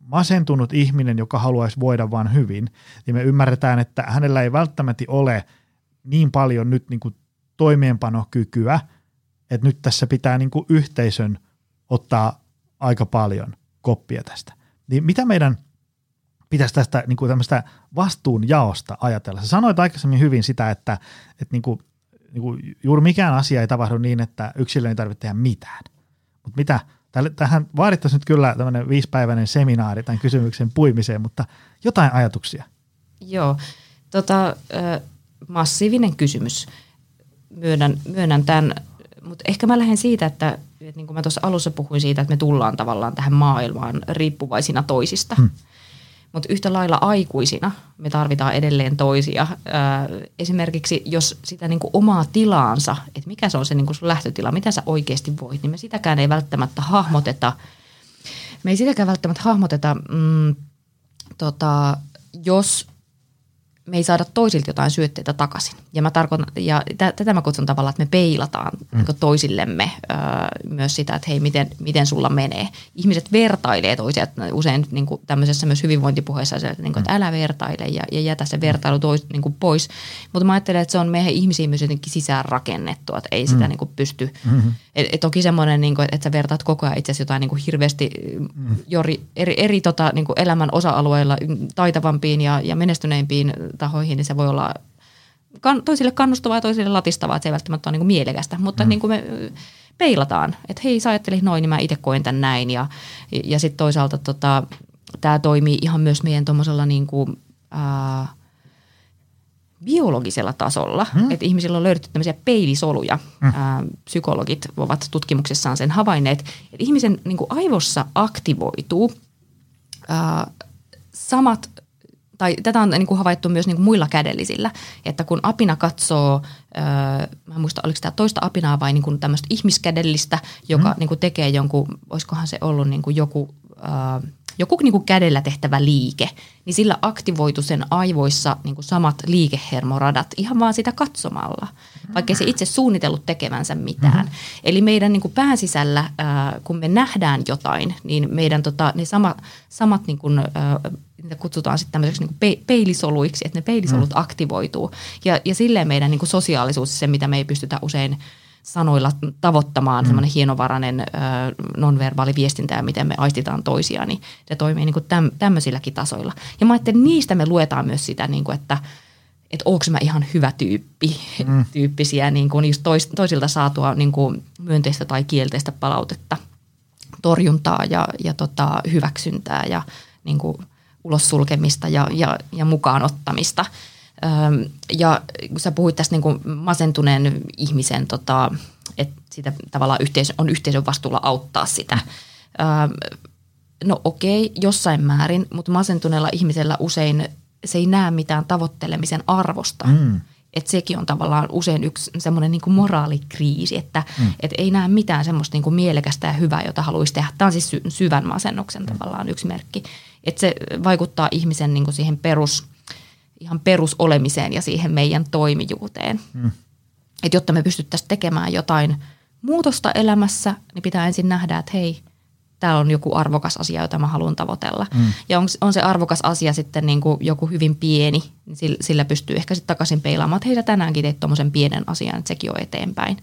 masentunut ihminen, joka haluaisi voida vain hyvin, niin me ymmärretään, että hänellä ei välttämättä ole niin paljon nyt niin kuin toimeenpanokykyä, että nyt tässä pitää niin kuin yhteisön ottaa aika paljon koppia tästä. Niin mitä meidän pitäisi tästä niin kuin tämmöistä vastuunjaosta ajatella? Sä sanoit aikaisemmin hyvin sitä, että, että niin kuin, niin kuin juuri mikään asia ei tapahdu niin, että yksilö ei tarvitse tehdä mitään. Mutta mitä, tähän vaadittaisiin nyt kyllä tämmöinen viisipäiväinen seminaari tämän kysymyksen puimiseen, mutta jotain ajatuksia. Joo, tota, massiivinen kysymys. Myönnän, myönnän tämän, mutta ehkä mä lähden siitä, että, että niin kuin mä tuossa alussa puhuin siitä, että me tullaan tavallaan tähän maailmaan riippuvaisina toisista. Hmm. Mutta yhtä lailla aikuisina me tarvitaan edelleen toisia. esimerkiksi jos sitä niinku omaa tilaansa, että mikä se on se niinku sun lähtötila, mitä sä oikeasti voit, niin me sitäkään ei välttämättä hahmoteta. Me ei sitäkään välttämättä hahmoteta, mm, tota, jos me ei saada toisilta jotain syötteitä takaisin. Ja, mä tarkoitan, ja t- tätä mä kutsun tavallaan, että me peilataan mm. niin toisillemme ö, myös sitä, että hei, miten, miten sulla menee. Ihmiset vertailee toisia, usein niin kuin tämmöisessä myös hyvinvointipuheessa, että, niin kuin, että älä vertaile ja, ja jätä se vertailu tois, niin kuin pois. Mutta mä ajattelen, että se on meidän ihmisiin myös jotenkin sisään rakennettu, että ei sitä mm. niin kuin pysty. Mm-hmm. Et, et toki semmoinen, niin kuin, että sä vertaat koko ajan itse jotain niin kuin hirveästi mm. jori, eri, eri tota, niin kuin elämän osa-alueilla taitavampiin ja, ja menestyneimpiin tahoihin, niin se voi olla kan, toisille kannustavaa ja toisille latistavaa, että se ei välttämättä ole niin kuin mielekästä, mutta mm. niin kuin me peilataan, että hei sä ajattelit noin, niin mä itse koen tämän näin ja, ja sitten toisaalta tota, tämä toimii ihan myös meidän tuommoisella niin kuin, ää, biologisella tasolla, hmm. että ihmisillä on löydetty tämmöisiä peilisoluja. Hmm. Ää, psykologit ovat tutkimuksessaan sen havainneet, että ihmisen niin kuin aivossa aktivoituu ää, samat tai tätä on niin kuin havaittu myös niin kuin muilla kädellisillä, että kun apina katsoo, öö, mä en muista oliko tämä toista apinaa vai niin kuin tämmöistä ihmiskädellistä, joka mm. niin kuin tekee jonkun, olisikohan se ollut niin kuin joku, öö, joku niin kuin kädellä tehtävä liike, niin sillä aktivoitu sen aivoissa niin kuin samat liikehermoradat ihan vaan sitä katsomalla, vaikka se itse suunnitellut tekevänsä mitään. Mm-hmm. Eli meidän niin kuin pään sisällä, äh, kun me nähdään jotain, niin meidän tota, ne sama, samat niin kuin, äh, niitä kutsutaan sitten tämmöiseksi niin kuin peilisoluiksi, että ne peilisolut mm. aktivoituu. Ja, ja silleen meidän niin kuin sosiaalisuus, se mitä me ei pystytä usein sanoilla tavoittamaan, mm. semmoinen hienovarainen äh, nonverbaali viestintä ja miten me aistitaan toisiaan, niin se toimii niin kuin täm, tämmöisilläkin tasoilla. Ja mä ajattelin, niistä me luetaan myös sitä, niin kuin, että että onko mä ihan hyvä tyyppi, mm. tyyppisiä niin kuin just tois, toisilta saatua niin kuin myönteistä tai kielteistä palautetta, torjuntaa ja, ja tota, hyväksyntää ja niin kuin ulos sulkemista ja, ja, ja mukaan ottamista. Ja kun sä puhuit tästä niin kuin masentuneen ihmisen, tota, että sitä tavallaan yhteisö, on yhteisön vastuulla auttaa sitä. No okei, jossain määrin, mutta masentuneella ihmisellä usein se ei näe mitään tavoittelemisen arvosta. Mm. Että sekin on tavallaan usein yksi semmoinen niin moraalikriisi, että mm. et ei näe mitään semmoista niin kuin mielekästä ja hyvää, jota haluaisi tehdä. Tämä on siis sy- syvän masennuksen mm. tavallaan yksi merkki. Että se vaikuttaa ihmisen niin kuin siihen perus, ihan perusolemiseen ja siihen meidän toimijuuteen. Mm. Että jotta me pystyttäisiin tekemään jotain muutosta elämässä, niin pitää ensin nähdä, että hei, tämä on joku arvokas asia, jota mä haluan tavoitella. Mm. Ja on, on se arvokas asia sitten niin kuin joku hyvin pieni, niin sillä, sillä pystyy ehkä sitten takaisin peilaamaan, että hei tänäänkin teit tuommoisen pienen asian, että sekin on eteenpäin.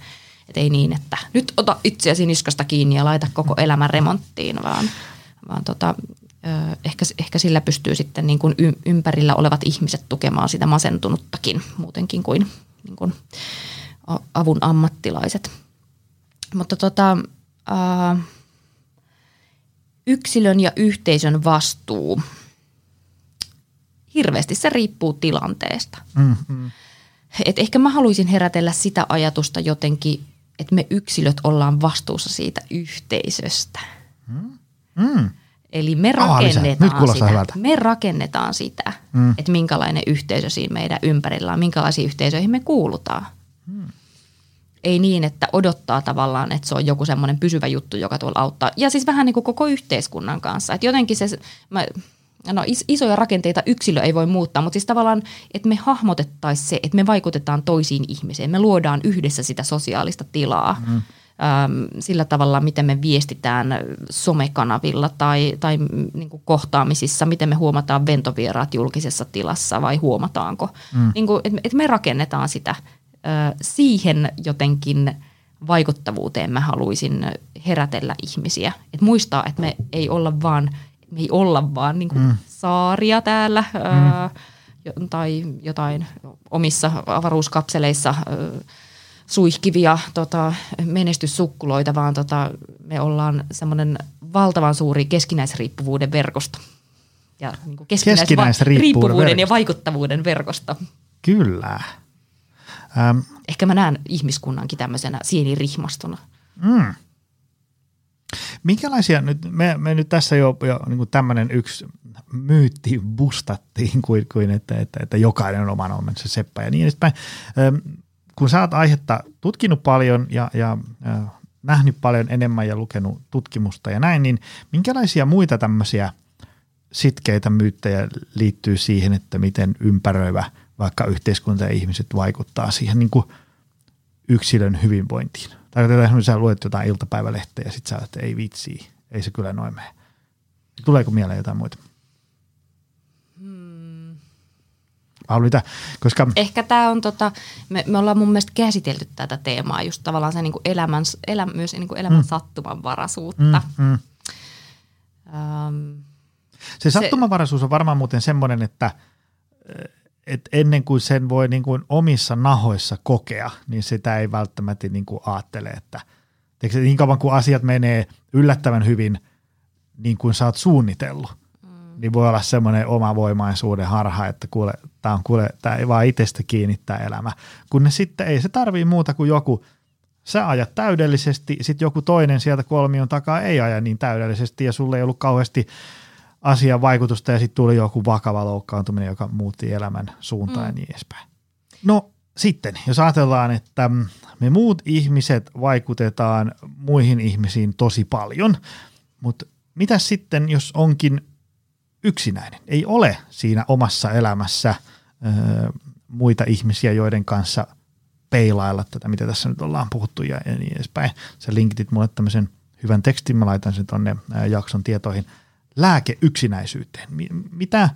Että ei niin, että nyt ota itseäsi niskasta kiinni ja laita koko elämän remonttiin, vaan, vaan tota, ehkä, ehkä sillä pystyy sitten niin kuin ympärillä olevat ihmiset tukemaan sitä masentunuttakin muutenkin kuin, niin kuin avun ammattilaiset. Mutta tota, äh, yksilön ja yhteisön vastuu, hirveästi se riippuu tilanteesta. Mm-hmm. Et ehkä mä haluaisin herätellä sitä ajatusta jotenkin, että me yksilöt ollaan vastuussa siitä yhteisöstä. Mm. Eli me rakennetaan, Nyt sitä, hyvältä. me rakennetaan sitä, mm. että minkälainen yhteisö siinä meidän ympärillä on, minkälaisiin yhteisöihin me kuulutaan. Mm. Ei niin, että odottaa tavallaan, että se on joku semmoinen pysyvä juttu, joka tuolla auttaa. Ja siis vähän niin kuin koko yhteiskunnan kanssa. Että jotenkin se, mä, no isoja rakenteita yksilö ei voi muuttaa, mutta siis tavallaan, että me hahmotettaisiin se, että me vaikutetaan toisiin ihmiseen. Me luodaan yhdessä sitä sosiaalista tilaa. Mm sillä tavalla, miten me viestitään somekanavilla tai, tai niin kuin kohtaamisissa, miten me huomataan ventovieraat julkisessa tilassa vai huomataanko. Mm. Niin kuin, että me rakennetaan sitä siihen jotenkin vaikuttavuuteen mä haluaisin herätellä ihmisiä. Et muistaa, että me ei olla vaan, me ei olla vaan niin mm. saaria täällä mm. ää, tai jotain omissa avaruuskapseleissa ää, suihkivia tota, menestyssukkuloita, vaan tota, me ollaan semmoinen valtavan suuri keskinäisriippuvuuden verkosto. Ja niin kuin keskinäisriippuvuuden ja vaikuttavuuden verkosto. Kyllä. Ähm. Ehkä mä näen ihmiskunnankin tämmöisenä sienirihmastona. Mm. Minkälaisia, nyt, me, me nyt tässä jo, jo niin tämmöinen yksi myytti bustattiin, kuin, kuin että, että, että jokainen on oman omensa seppä ja niin edespäin. Ähm, kun sä oot aihetta tutkinut paljon ja, ja äh, nähnyt paljon enemmän ja lukenut tutkimusta ja näin, niin minkälaisia muita tämmöisiä sitkeitä myyttejä liittyy siihen, että miten ympäröivä vaikka yhteiskunta ja ihmiset vaikuttaa siihen niin kuin yksilön hyvinvointiin? Tarkoitetaan esimerkiksi, sä luet jotain iltapäivälehteä ja sit sä että ei vitsi, ei se kyllä noin mene. Tuleeko mieleen jotain muita? Paulita, koska... Ehkä tämä on, tota, me, me ollaan mun mielestä käsitelty tätä teemaa, just tavallaan se niinku elämän, elä, myös niinku elämän mm. sattumanvaraisuutta. Mm, mm. Um, se sattumanvaraisuus on varmaan muuten semmoinen, että et ennen kuin sen voi niin kuin omissa nahoissa kokea, niin sitä ei välttämättä niin kuin ajattele, että niin kauan kuin asiat menee yllättävän hyvin, niin kuin sä oot suunnitellut, niin voi olla semmoinen oma voimaisuuden harha, että kuule, tämä on kuule, tämä ei vaan itsestä kiinnittää elämä. Kun ne sitten ei se tarvii muuta kuin joku, sä ajat täydellisesti, sitten joku toinen sieltä kolmion takaa ei aja niin täydellisesti ja sulle ei ollut kauheasti asian vaikutusta ja sitten tuli joku vakava loukkaantuminen, joka muutti elämän suuntaan mm. ja niin edespäin. No sitten, jos ajatellaan, että me muut ihmiset vaikutetaan muihin ihmisiin tosi paljon, mutta mitä sitten, jos onkin yksinäinen. Ei ole siinä omassa elämässä ö, muita ihmisiä, joiden kanssa peilailla tätä, mitä tässä nyt ollaan puhuttu ja, niin edespäin. Sä linkitit mulle tämmöisen hyvän tekstin, mä laitan sen tonne jakson tietoihin. Lääke yksinäisyyteen. Mitä,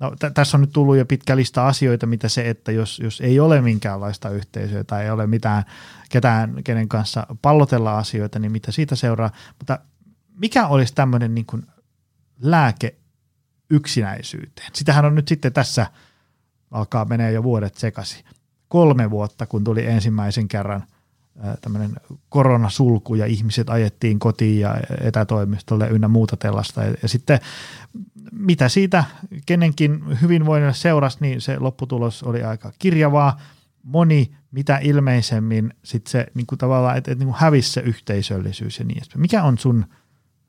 no, t- tässä on nyt tullut jo pitkä lista asioita, mitä se, että jos, jos ei ole minkäänlaista yhteisöä tai ei ole mitään ketään, kenen kanssa pallotella asioita, niin mitä siitä seuraa. Mutta mikä olisi tämmöinen niin kuin lääke yksinäisyyteen. Sitähän on nyt sitten tässä, alkaa menee jo vuodet sekaisin. Kolme vuotta, kun tuli ensimmäisen kerran tämmöinen koronasulku ja ihmiset ajettiin kotiin ja etätoimistolle ynnä muuta tällaista. Ja, ja sitten mitä siitä kenenkin hyvinvoinnille seurasi, niin se lopputulos oli aika kirjavaa. Moni mitä ilmeisemmin sitten se niin kuin tavallaan, että et, niin hävisi se yhteisöllisyys ja niin edespäin. Mikä on sun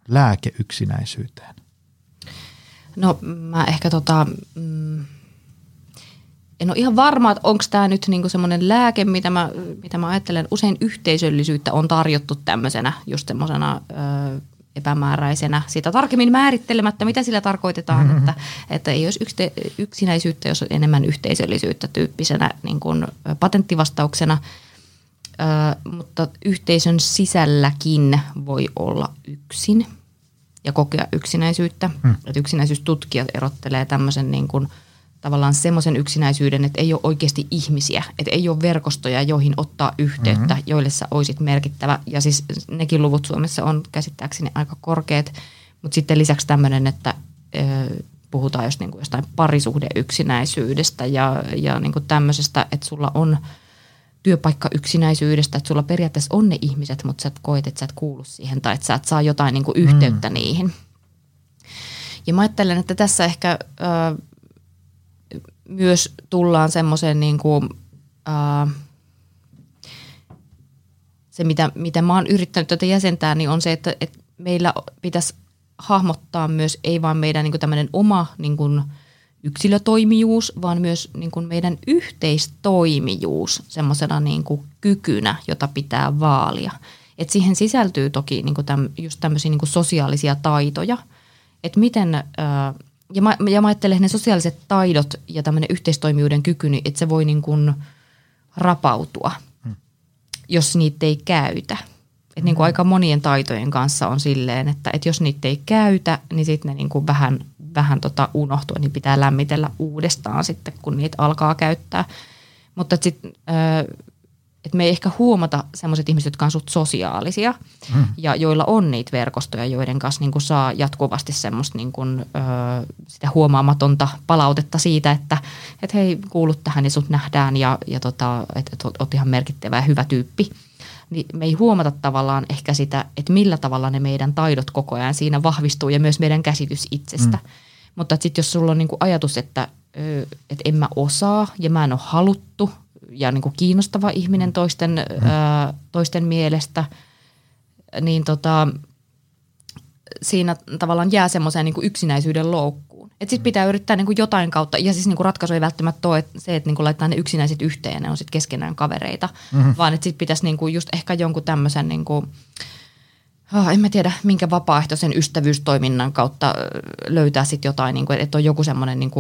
lääke yksinäisyyteen? No mä ehkä tota, mm, en ole ihan varma, että onko tämä nyt niinku semmoinen lääke, mitä mä, mitä mä ajattelen. Usein yhteisöllisyyttä on tarjottu tämmöisenä just semmoisena epämääräisenä, sitä tarkemmin määrittelemättä, mitä sillä tarkoitetaan, mm-hmm. että, että ei olisi ykste, yksinäisyyttä, jos on enemmän yhteisöllisyyttä tyyppisenä niin kuin patenttivastauksena, ö, mutta yhteisön sisälläkin voi olla yksin – ja kokea yksinäisyyttä. Hmm. Että yksinäisyystutkijat erottelee tämmöisen niin kuin, tavallaan semmoisen yksinäisyyden, että ei ole oikeasti ihmisiä, että ei ole verkostoja, joihin ottaa yhteyttä, hmm joille sä olisit merkittävä. Ja siis nekin luvut Suomessa on käsittääkseni aika korkeat, mutta sitten lisäksi tämmöinen, että ö, puhutaan just niin kuin jostain parisuhdeyksinäisyydestä ja, ja niin kuin tämmöisestä, että sulla on – työpaikka yksinäisyydestä, että sulla periaatteessa on ne ihmiset, mutta sä et koet, että sä et kuulu siihen tai että sä et saa jotain niin kuin yhteyttä mm. niihin. Ja mä ajattelen, että tässä ehkä ö, myös tullaan semmoiseen niin kuin, ö, se, mitä, mitä mä oon yrittänyt tätä jäsentää, niin on se, että, että meillä pitäisi hahmottaa myös ei vaan meidän niin kuin tämmöinen oma niin kuin, yksilötoimijuus, vaan myös niin kuin meidän yhteistoimijuus semmoisena niin kuin kykynä, jota pitää vaalia. Et siihen sisältyy toki niin kuin täm, just tämmöisiä niin kuin sosiaalisia taitoja, että miten, ja mä, ja mä ajattelen, että ne sosiaaliset taidot ja tämmöinen yhteistoimijuuden kyky, niin että se voi niin kuin rapautua, hmm. jos niitä ei käytä. Et niin kuin aika monien taitojen kanssa on silleen, että, että jos niitä ei käytä, niin sitten ne niin kuin vähän vähän tota unohtua, niin pitää lämmitellä uudestaan sitten, kun niitä alkaa käyttää. Mutta sitten että me ei ehkä huomata sellaiset ihmiset, jotka on suht sosiaalisia mm. ja joilla on niitä verkostoja, joiden kanssa niin kuin saa jatkuvasti semmoista niin kuin, ö, sitä huomaamatonta palautetta siitä, että et hei, kuulut tähän ja sut nähdään ja, ja tota, että et oot ihan merkittävä ja hyvä tyyppi. Niin me ei huomata tavallaan ehkä sitä, että millä tavalla ne meidän taidot koko ajan siinä vahvistuu ja myös meidän käsitys itsestä. Mm. Mutta sitten jos sulla on niin kuin ajatus, että, että en mä osaa ja mä en ole haluttu – ja niin kuin kiinnostava ihminen toisten, mm. ää, toisten mielestä, niin tota, siinä tavallaan jää semmoiseen niin yksinäisyyden loukkuun. Että sitten pitää yrittää niin kuin jotain kautta, ja siis niin kuin ratkaisu ei välttämättä ole se, että niin kuin laittaa ne yksinäiset yhteen ja ne on sitten keskenään kavereita, mm-hmm. vaan että sitten pitäisi niin kuin just ehkä jonkun tämmöisen niin kuin, Oh, en mä tiedä, minkä vapaaehtoisen ystävyystoiminnan kautta löytää sitten jotain, niin kuin, että on joku semmoinen niin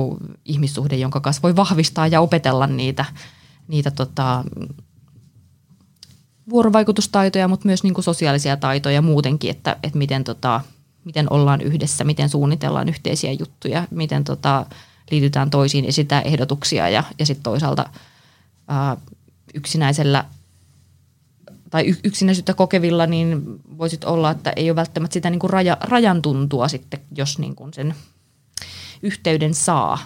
ihmissuhde, jonka kanssa voi vahvistaa ja opetella niitä niitä tota, vuorovaikutustaitoja, mutta myös niin kuin sosiaalisia taitoja muutenkin, että, että miten, tota, miten ollaan yhdessä, miten suunnitellaan yhteisiä juttuja, miten tota, liitytään toisiin, esittää ehdotuksia ja, ja sitten toisaalta ää, yksinäisellä tai yksinäisyyttä kokevilla, niin voisit olla, että ei ole välttämättä sitä niin kuin raja, rajan tuntua sitten, jos niin kuin sen yhteyden saa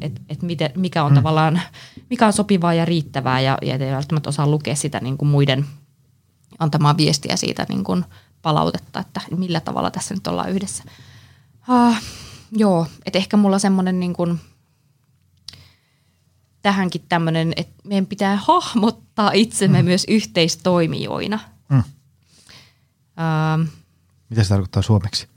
että et mikä on mm. tavallaan, mikä on sopivaa ja riittävää ja, ja ei välttämättä osaa lukea sitä niin kuin muiden antamaa viestiä siitä niin kuin palautetta, että millä tavalla tässä nyt ollaan yhdessä. Uh, joo, että ehkä mulla semmoinen niin kuin, tähänkin tämmöinen, että meidän pitää hahmottaa itsemme mm. myös yhteistoimijoina. Mm. Uh, Mitä se tarkoittaa suomeksi?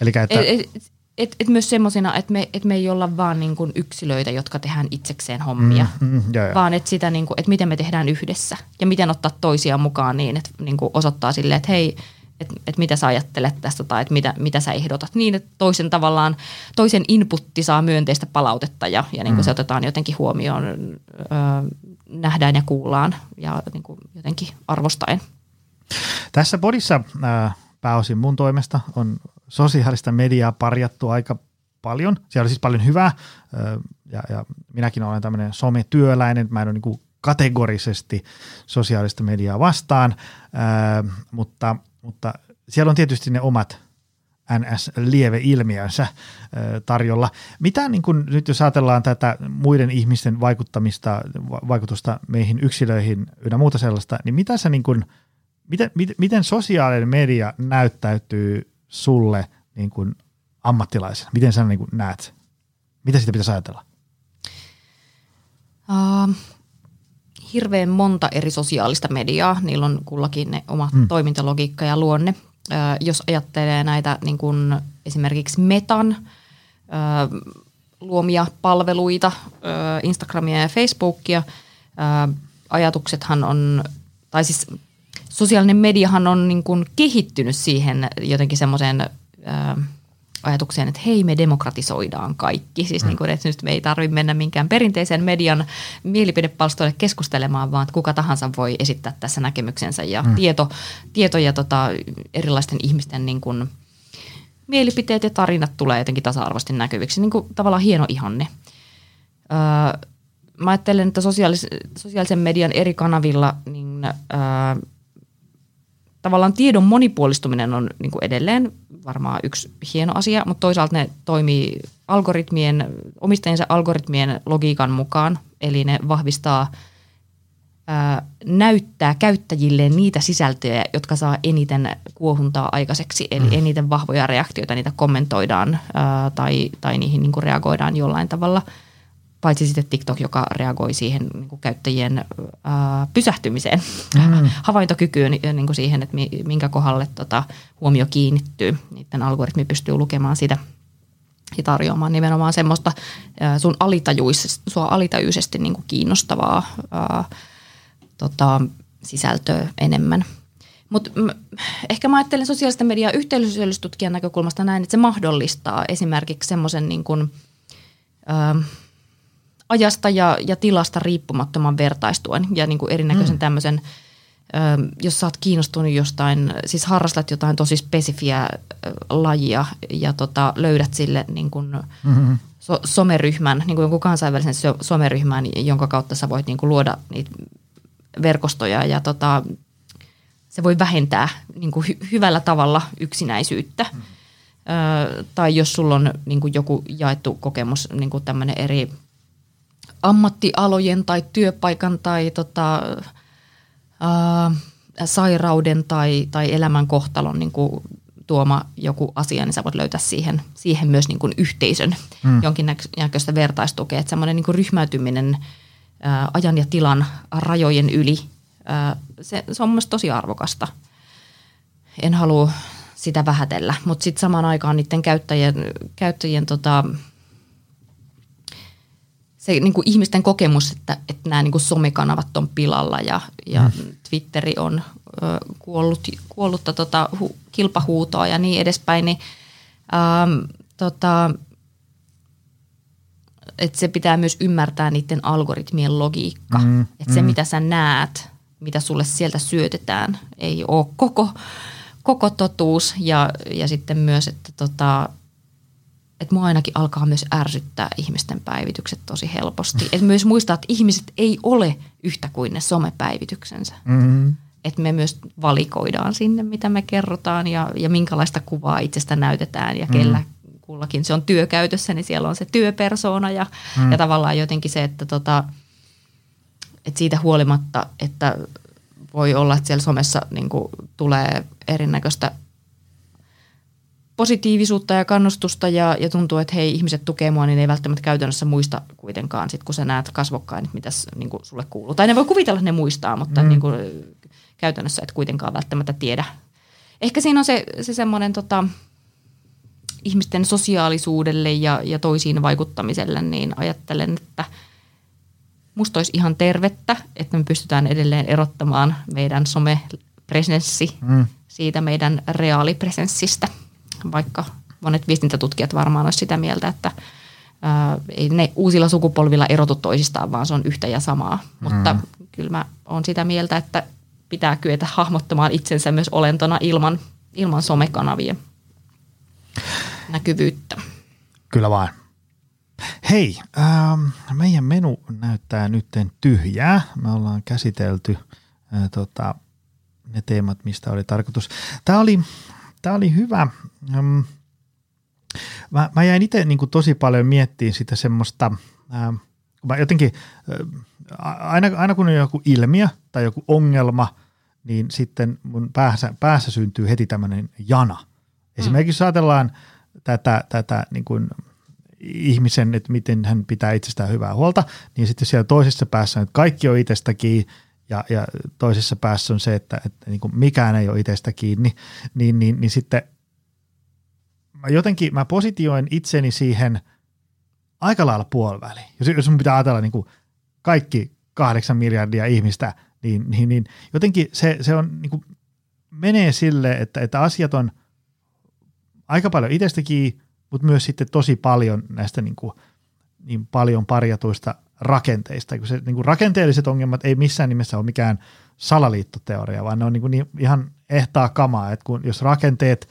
Eli että... Et, et, et, et myös semmoisena, että me, et me ei olla vaan niin kuin yksilöitä, jotka tehdään itsekseen hommia, mm, mm, joo, joo. vaan että sitä, niin kuin, että miten me tehdään yhdessä ja miten ottaa toisia mukaan niin, että niin kuin osoittaa silleen, että hei, että et mitä sä ajattelet tästä tai että mitä, mitä sä ehdotat. Niin, että toisen tavallaan, toisen inputti saa myönteistä palautetta ja, ja niin kuin mm. se otetaan jotenkin huomioon, öö, nähdään ja kuullaan ja niin kuin jotenkin arvostaen. Tässä podissa äh, pääosin mun toimesta on sosiaalista mediaa parjattu aika paljon. Siellä on siis paljon hyvää ja, ja minäkin olen tämmöinen sometyöläinen. Mä en ole niin kategorisesti sosiaalista mediaa vastaan, mutta, mutta siellä on tietysti ne omat NS-lieveilmiönsä tarjolla. Mitä niin kun, nyt jos ajatellaan tätä muiden ihmisten vaikuttamista, vaikutusta meihin yksilöihin ynnä muuta sellaista, niin mitä sä niin kun, miten, miten sosiaalinen media näyttäytyy sulle niin kuin ammattilaisena? Miten sä niin kuin näet? Mitä siitä pitäisi ajatella? Uh, hirveän monta eri sosiaalista mediaa. Niillä on kullakin ne oma hmm. toimintalogiikka ja luonne. Jos ajattelee näitä niin kuin esimerkiksi Metan luomia palveluita, Instagramia ja Facebookia, uh, ajatuksethan on, tai siis sosiaalinen mediahan on niin kuin kehittynyt siihen jotenkin semmoiseen ajatukseen, että hei me demokratisoidaan kaikki. Siis mm. niin kuin, että nyt me ei tarvitse mennä minkään perinteisen median mielipidepalstoille keskustelemaan, vaan että kuka tahansa voi esittää tässä näkemyksensä ja mm. tieto, tieto ja tota, erilaisten ihmisten niin kuin, mielipiteet ja tarinat tulee jotenkin tasa-arvoisesti näkyviksi. Niin kuin, tavallaan hieno ihanne. Öö, mä ajattelen, että sosiaalis- sosiaalisen median eri kanavilla niin, öö, tavallaan tiedon monipuolistuminen on niin kuin edelleen varmaan yksi hieno asia, mutta toisaalta ne toimii algoritmien, omistajiensa algoritmien logiikan mukaan, eli ne vahvistaa ää, näyttää käyttäjille niitä sisältöjä, jotka saa eniten kuohuntaa aikaiseksi, eli mm. eniten vahvoja reaktioita, niitä kommentoidaan ää, tai, tai niihin niin kuin reagoidaan jollain tavalla – paitsi sitten TikTok, joka reagoi siihen niin kuin käyttäjien ää, pysähtymiseen, mm. havaintokykyyn niin kuin siihen, että minkä kohdalle tota, huomio kiinnittyy. Niiden algoritmi pystyy lukemaan sitä ja tarjoamaan nimenomaan semmoista ää, sun alitajuisesti, sua alitajuisesti niin kuin kiinnostavaa ää, tota, sisältöä enemmän. Mutta ehkä mä ajattelen sosiaalista mediaa yhteisöllisyystutkijan näkökulmasta näin, että se mahdollistaa esimerkiksi semmoisen niin kuin, ää, ajasta ja, ja tilasta riippumattoman vertaistuen ja niin kuin erinäköisen mm. tämmöisen, ö, jos sä oot kiinnostunut jostain, siis harrastat jotain tosi spesifiä lajia ja tota, löydät sille niin kuin mm-hmm. so, someryhmän, niin kuin jonkun kansainvälisen so, someryhmän, jonka kautta sä voit niin kuin luoda niitä verkostoja ja tota, se voi vähentää niin kuin hy- hyvällä tavalla yksinäisyyttä. Mm. Ö, tai jos sulla on niin kuin joku jaettu kokemus, niin kuin tämmöinen eri ammattialojen tai työpaikan tai tota, ää, sairauden tai, tai elämänkohtalon niin kuin tuoma joku asia, niin sä voit löytää siihen, siihen myös niin kuin yhteisön mm. jonkinnäköistä vertaistukea. Että semmoinen niin kuin ryhmäytyminen ää, ajan ja tilan rajojen yli, ää, se, se on myös tosi arvokasta. En halua sitä vähätellä, mutta sitten samaan aikaan niiden käyttäjien, käyttäjien tota, se niin kuin ihmisten kokemus, että, että nämä niin kuin somekanavat on pilalla ja, ja mm. Twitteri on ö, kuollut, kuollutta tota, hu, kilpahuutoa ja niin edespäin, niin ähm, tota, että se pitää myös ymmärtää niiden algoritmien logiikka. Mm, että se, mm. mitä sä näet, mitä sulle sieltä syötetään, ei ole koko, koko totuus. Ja, ja sitten myös, että tota, että mua ainakin alkaa myös ärsyttää ihmisten päivitykset tosi helposti. Et myös muistaa, että ihmiset ei ole yhtä kuin ne somepäivityksensä. Mm-hmm. Että me myös valikoidaan sinne, mitä me kerrotaan ja, ja minkälaista kuvaa itsestä näytetään ja kellä mm-hmm. kullakin se on työkäytössä, niin siellä on se työpersoona ja, mm-hmm. ja tavallaan jotenkin se, että, tota, että siitä huolimatta, että voi olla, että siellä somessa niin tulee erinäköistä – positiivisuutta ja kannustusta ja, ja tuntuu, että hei, ihmiset tukee mua, niin ei välttämättä käytännössä muista kuitenkaan, sit kun sä näet kasvokkain, että mitä niin sulle kuuluu. Tai ne voi kuvitella, että ne muistaa, mutta mm. niin kuin, käytännössä et kuitenkaan välttämättä tiedä. Ehkä siinä on se, se semmoinen tota, ihmisten sosiaalisuudelle ja, ja toisiin vaikuttamiselle, niin ajattelen, että musta olisi ihan tervettä, että me pystytään edelleen erottamaan meidän somepresenssi mm. siitä meidän reaalipresenssistä – vaikka monet viestintätutkijat varmaan olisivat sitä mieltä, että ää, ei ne uusilla sukupolvilla erotu toisistaan, vaan se on yhtä ja samaa. Mm. Mutta kyllä mä olen sitä mieltä, että pitää kyetä hahmottamaan itsensä myös olentona ilman, ilman somekanavien näkyvyyttä. Kyllä vain. Hei, ähm, meidän menu näyttää nyt tyhjää. Me ollaan käsitelty äh, tota, ne teemat, mistä oli tarkoitus. Tämä oli, tämä oli hyvä. Mä, mä jäin itse niin tosi paljon miettimään sitä semmoista, ää, mä jotenkin, aina, aina kun on joku ilmiö tai joku ongelma, niin sitten mun päässä, päässä syntyy heti tämmöinen jana. Esimerkiksi mm. ajatellaan tätä, tätä niin kuin ihmisen, että miten hän pitää itsestään hyvää huolta, niin sitten siellä toisessa päässä, että kaikki on itsestäkin ja, ja toisessa päässä on se, että, että niin kuin mikään ei ole itsestä kiinni, niin, niin, niin sitten mä jotenkin mä positioin itseni siihen aika lailla puoliväliin. Jos, jos mun pitää ajatella niin kuin kaikki kahdeksan miljardia ihmistä, niin, niin, niin jotenkin se, se on, niin kuin, menee sille, että, että asiat on aika paljon itsestäkin, mutta myös sitten tosi paljon näistä niin, kuin, niin paljon parjatuista rakenteista. Kun se, niin kuin rakenteelliset ongelmat ei missään nimessä ole mikään salaliittoteoria, vaan ne on niin kuin ihan ehtaa kamaa, että kun, jos rakenteet,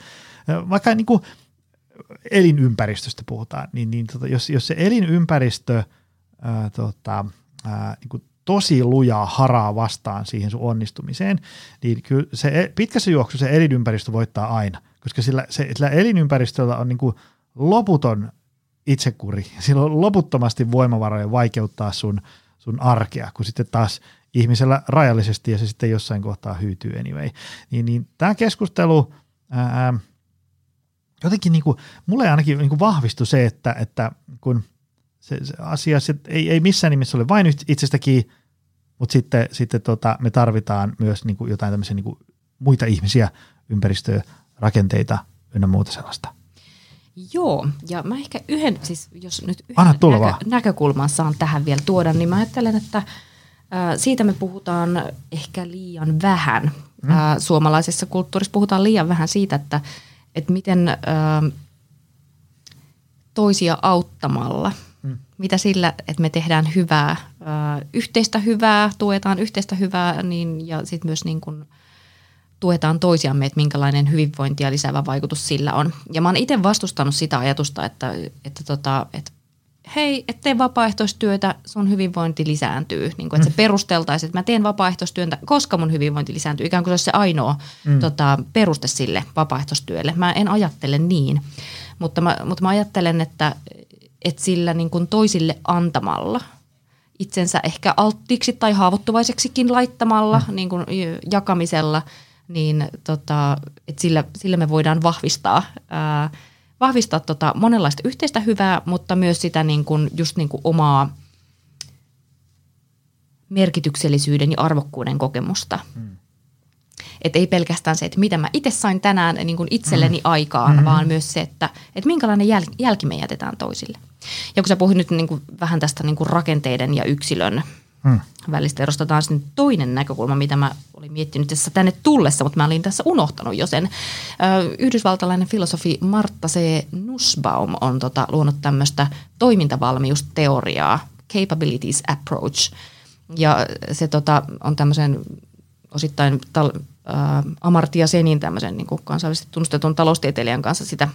vaikka niin kuin elinympäristöstä puhutaan, niin, niin tota, jos, jos se elinympäristö ää, tota, ää, niin kuin tosi lujaa haraa vastaan siihen sun onnistumiseen, niin kyllä se e, pitkässä juoksussa se elinympäristö voittaa aina, koska sillä, se, sillä elinympäristöllä on niin kuin loputon itsekuri. Sillä on loputtomasti voimavaroja vaikeuttaa sun, sun arkea, kun sitten taas ihmisellä rajallisesti ja se sitten jossain kohtaa hyytyy anyway. Niin, niin tämä keskustelu ää, jotenkin niin kuin, mulle ainakin niin kuin vahvistui se, että, että kun se, se asia se ei, ei missään nimessä ole vain itsestäkin, mutta sitten, sitten tota, me tarvitaan myös niin kuin jotain tämmöisiä niin kuin muita ihmisiä, ympäristöä, rakenteita ynnä muuta sellaista. Joo, ja mä ehkä yhden, siis jos nyt yhden näkö, näkökulman saan tähän vielä tuoda, niin mä ajattelen, että ää, siitä me puhutaan ehkä liian vähän. Ää, suomalaisessa kulttuurissa puhutaan liian vähän siitä, että, että miten ää, toisia auttamalla, hmm. mitä sillä, että me tehdään hyvää, ää, yhteistä hyvää, tuetaan yhteistä hyvää, niin, ja sitten myös niin kuin – tuetaan toisiamme, että minkälainen hyvinvointia lisäävä vaikutus sillä on. Ja mä oon itse vastustanut sitä ajatusta, että, että, tota, että, hei, että tee vapaaehtoistyötä, sun hyvinvointi lisääntyy. Niin kuin, että se mm. perusteltaisiin, että mä teen vapaaehtoistyötä, koska mun hyvinvointi lisääntyy. Ikään kuin se olisi se ainoa mm. tota, peruste sille vapaaehtoistyölle. Mä en ajattele niin, mutta mä, mutta mä ajattelen, että, että sillä niin kuin toisille antamalla – itsensä ehkä alttiiksi tai haavoittuvaiseksikin laittamalla, mm. niin kuin jakamisella, niin tota, että sillä, sillä me voidaan vahvistaa, ää, vahvistaa tota monenlaista yhteistä hyvää, mutta myös sitä niin kuin, just niin kuin omaa merkityksellisyyden ja arvokkuuden kokemusta. Mm. Että ei pelkästään se, että mitä mä itse sain tänään niin kuin itselleni mm. aikaan, mm-hmm. vaan myös se, että, että minkälainen jäl, jälki me jätetään toisille. Ja kun sä puhuit nyt niin kuin vähän tästä niin kuin rakenteiden ja yksilön mm. välistä erosta, taas niin toinen näkökulma, mitä mä olin miettinyt tässä tänne tullessa, mutta mä olin tässä unohtanut jo sen. Yhdysvaltalainen filosofi Martta C. Nussbaum on tota, luonut tämmöistä toimintavalmiusteoriaa, capabilities approach. Ja se tota, on tämmöisen osittain tal- äh, Amartya Senin tämmöisen niin kuin kansainvälisesti tunnustetun taloustieteilijän kanssa sitä,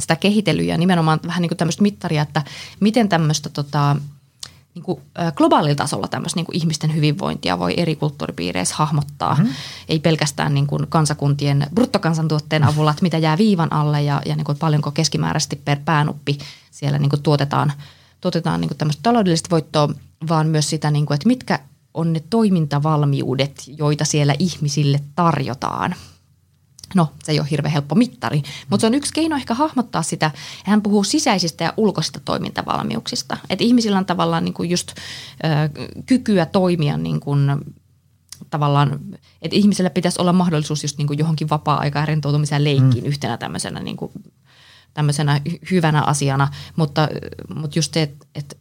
sitä kehitellyt ja nimenomaan vähän niin kuin tämmöistä mittaria, että miten tämmöistä tota, niin kuin, globaalilla tasolla tämmöistä niin kuin ihmisten hyvinvointia voi eri kulttuuripiireissä hahmottaa. Mm-hmm. Ei pelkästään niin kuin kansakuntien bruttokansantuotteen avulla, että mitä jää viivan alle ja, ja niin kuin paljonko keskimääräisesti per päänuppi siellä niin kuin tuotetaan, tuotetaan niin kuin tämmöistä taloudellista voittoa, vaan myös sitä, niin kuin, että mitkä on ne toimintavalmiudet, joita siellä ihmisille tarjotaan. No, se ei ole hirveän helppo mittari, mutta se on yksi keino ehkä hahmottaa sitä. Hän puhuu sisäisistä ja ulkoisista toimintavalmiuksista. Että ihmisillä on tavallaan niin kuin just ö, kykyä toimia niin kuin tavallaan, että ihmisellä pitäisi olla mahdollisuus just niin kuin johonkin vapaa-aikaan rentoutumiseen leikkiin mm. yhtenä tämmöisenä, niin kuin, tämmöisenä hyvänä asiana, mutta, mutta just se, että, että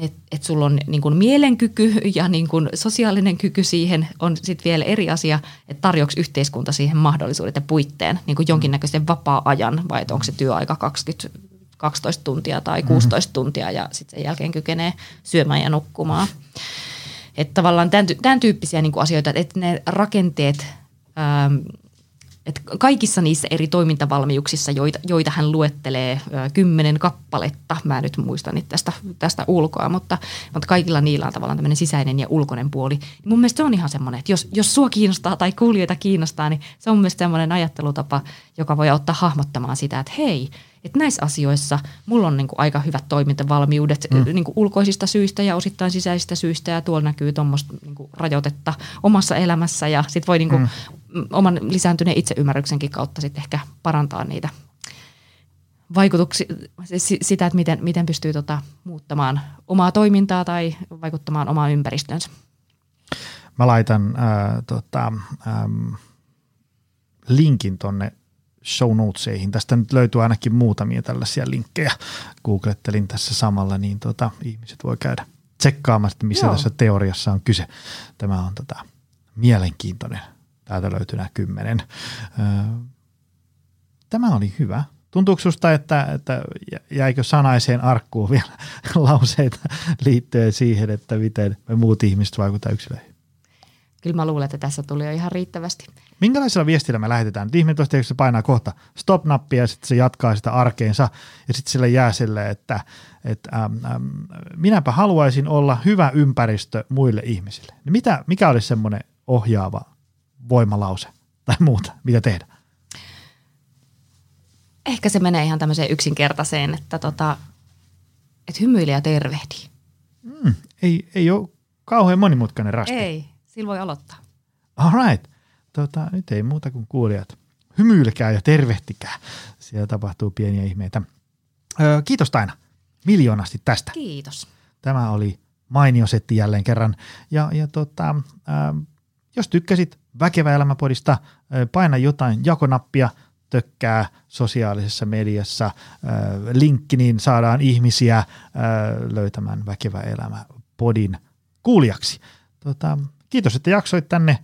että et sulla on niin kuin mielenkyky ja niin kuin sosiaalinen kyky siihen on sitten vielä eri asia, että tarjoaks yhteiskunta siihen mahdollisuudet ja puitteen niin kuin jonkinnäköisen vapaa-ajan vai että onko se työaika 20, 12 tuntia tai 16 mm-hmm. tuntia ja sitten sen jälkeen kykenee syömään ja nukkumaan. Että tavallaan tämän, tämän tyyppisiä niin kuin asioita, että ne rakenteet ähm, että kaikissa niissä eri toimintavalmiuksissa, joita, joita hän luettelee, kymmenen kappaletta, mä nyt muistan nyt tästä, tästä ulkoa, mutta, mutta kaikilla niillä on tavallaan tämmöinen sisäinen ja ulkoinen puoli. Mun mielestä se on ihan semmoinen, että jos, jos sua kiinnostaa tai kuulijoita kiinnostaa, niin se on mun mielestä semmoinen ajattelutapa, joka voi auttaa hahmottamaan sitä, että hei, että näissä asioissa mulla on niin kuin aika hyvät toimintavalmiudet mm. niin kuin ulkoisista syistä ja osittain sisäisistä syistä ja tuolla näkyy tuommoista niin rajoitetta omassa elämässä ja sitten voi niin kuin mm. Oman lisääntyneen itseymmärryksenkin kautta sitten ehkä parantaa niitä vaikutuksia, sitä, että miten, miten pystyy tota, muuttamaan omaa toimintaa tai vaikuttamaan omaan ympäristönsä. Mä laitan äh, tota, ähm, linkin tonne show notesihin. Tästä nyt löytyy ainakin muutamia tällaisia linkkejä. Googlettelin tässä samalla, niin tota, ihmiset voi käydä tsekkaamaan, että missä Joo. tässä teoriassa on kyse. Tämä on tota, mielenkiintoinen. Täältä löytyy nämä kymmenen. Tämä oli hyvä. Tuntuuko sinusta, että, että jäikö sanaiseen arkkuun vielä lauseita liittyen siihen, että miten me muut ihmiset vaikuttavat yksilöihin? Kyllä mä luulen, että tässä tuli jo ihan riittävästi. Minkälaisella viestillä me lähetetään? Ihminen tuosta se painaa kohta stop-nappia ja sitten se jatkaa sitä arkeensa ja sitten sille jää sille, että, että äm, äm, minäpä haluaisin olla hyvä ympäristö muille ihmisille. Niin mitä, mikä olisi semmoinen ohjaava voimalause tai muuta, mitä tehdä? Ehkä se menee ihan tämmöiseen yksinkertaiseen, että, tota, että hymyile ja tervehdi. Mm, ei, ei ole kauhean monimutkainen rasti. Ei, sillä voi aloittaa. All right tota, nyt ei muuta kuin kuulijat. Hymyilkää ja tervehtikää. Siellä tapahtuu pieniä ihmeitä. Öö, kiitos Taina miljoonasti tästä. Kiitos. Tämä oli mainio setti jälleen kerran. Ja, ja tota, äh, jos tykkäsit Väkevä elämäpodista, paina jotain jakonappia, tökkää sosiaalisessa mediassa, linkki, niin saadaan ihmisiä löytämään Väkevä elämä podin kuulijaksi. Tota, kiitos, että jaksoit tänne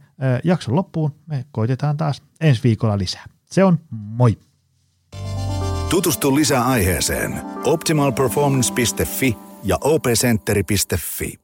jakson loppuun. Me koitetaan taas ensi viikolla lisää. Se on moi! Tutustu lisää aiheeseen optimalperformance.fi ja opcenteri.fi.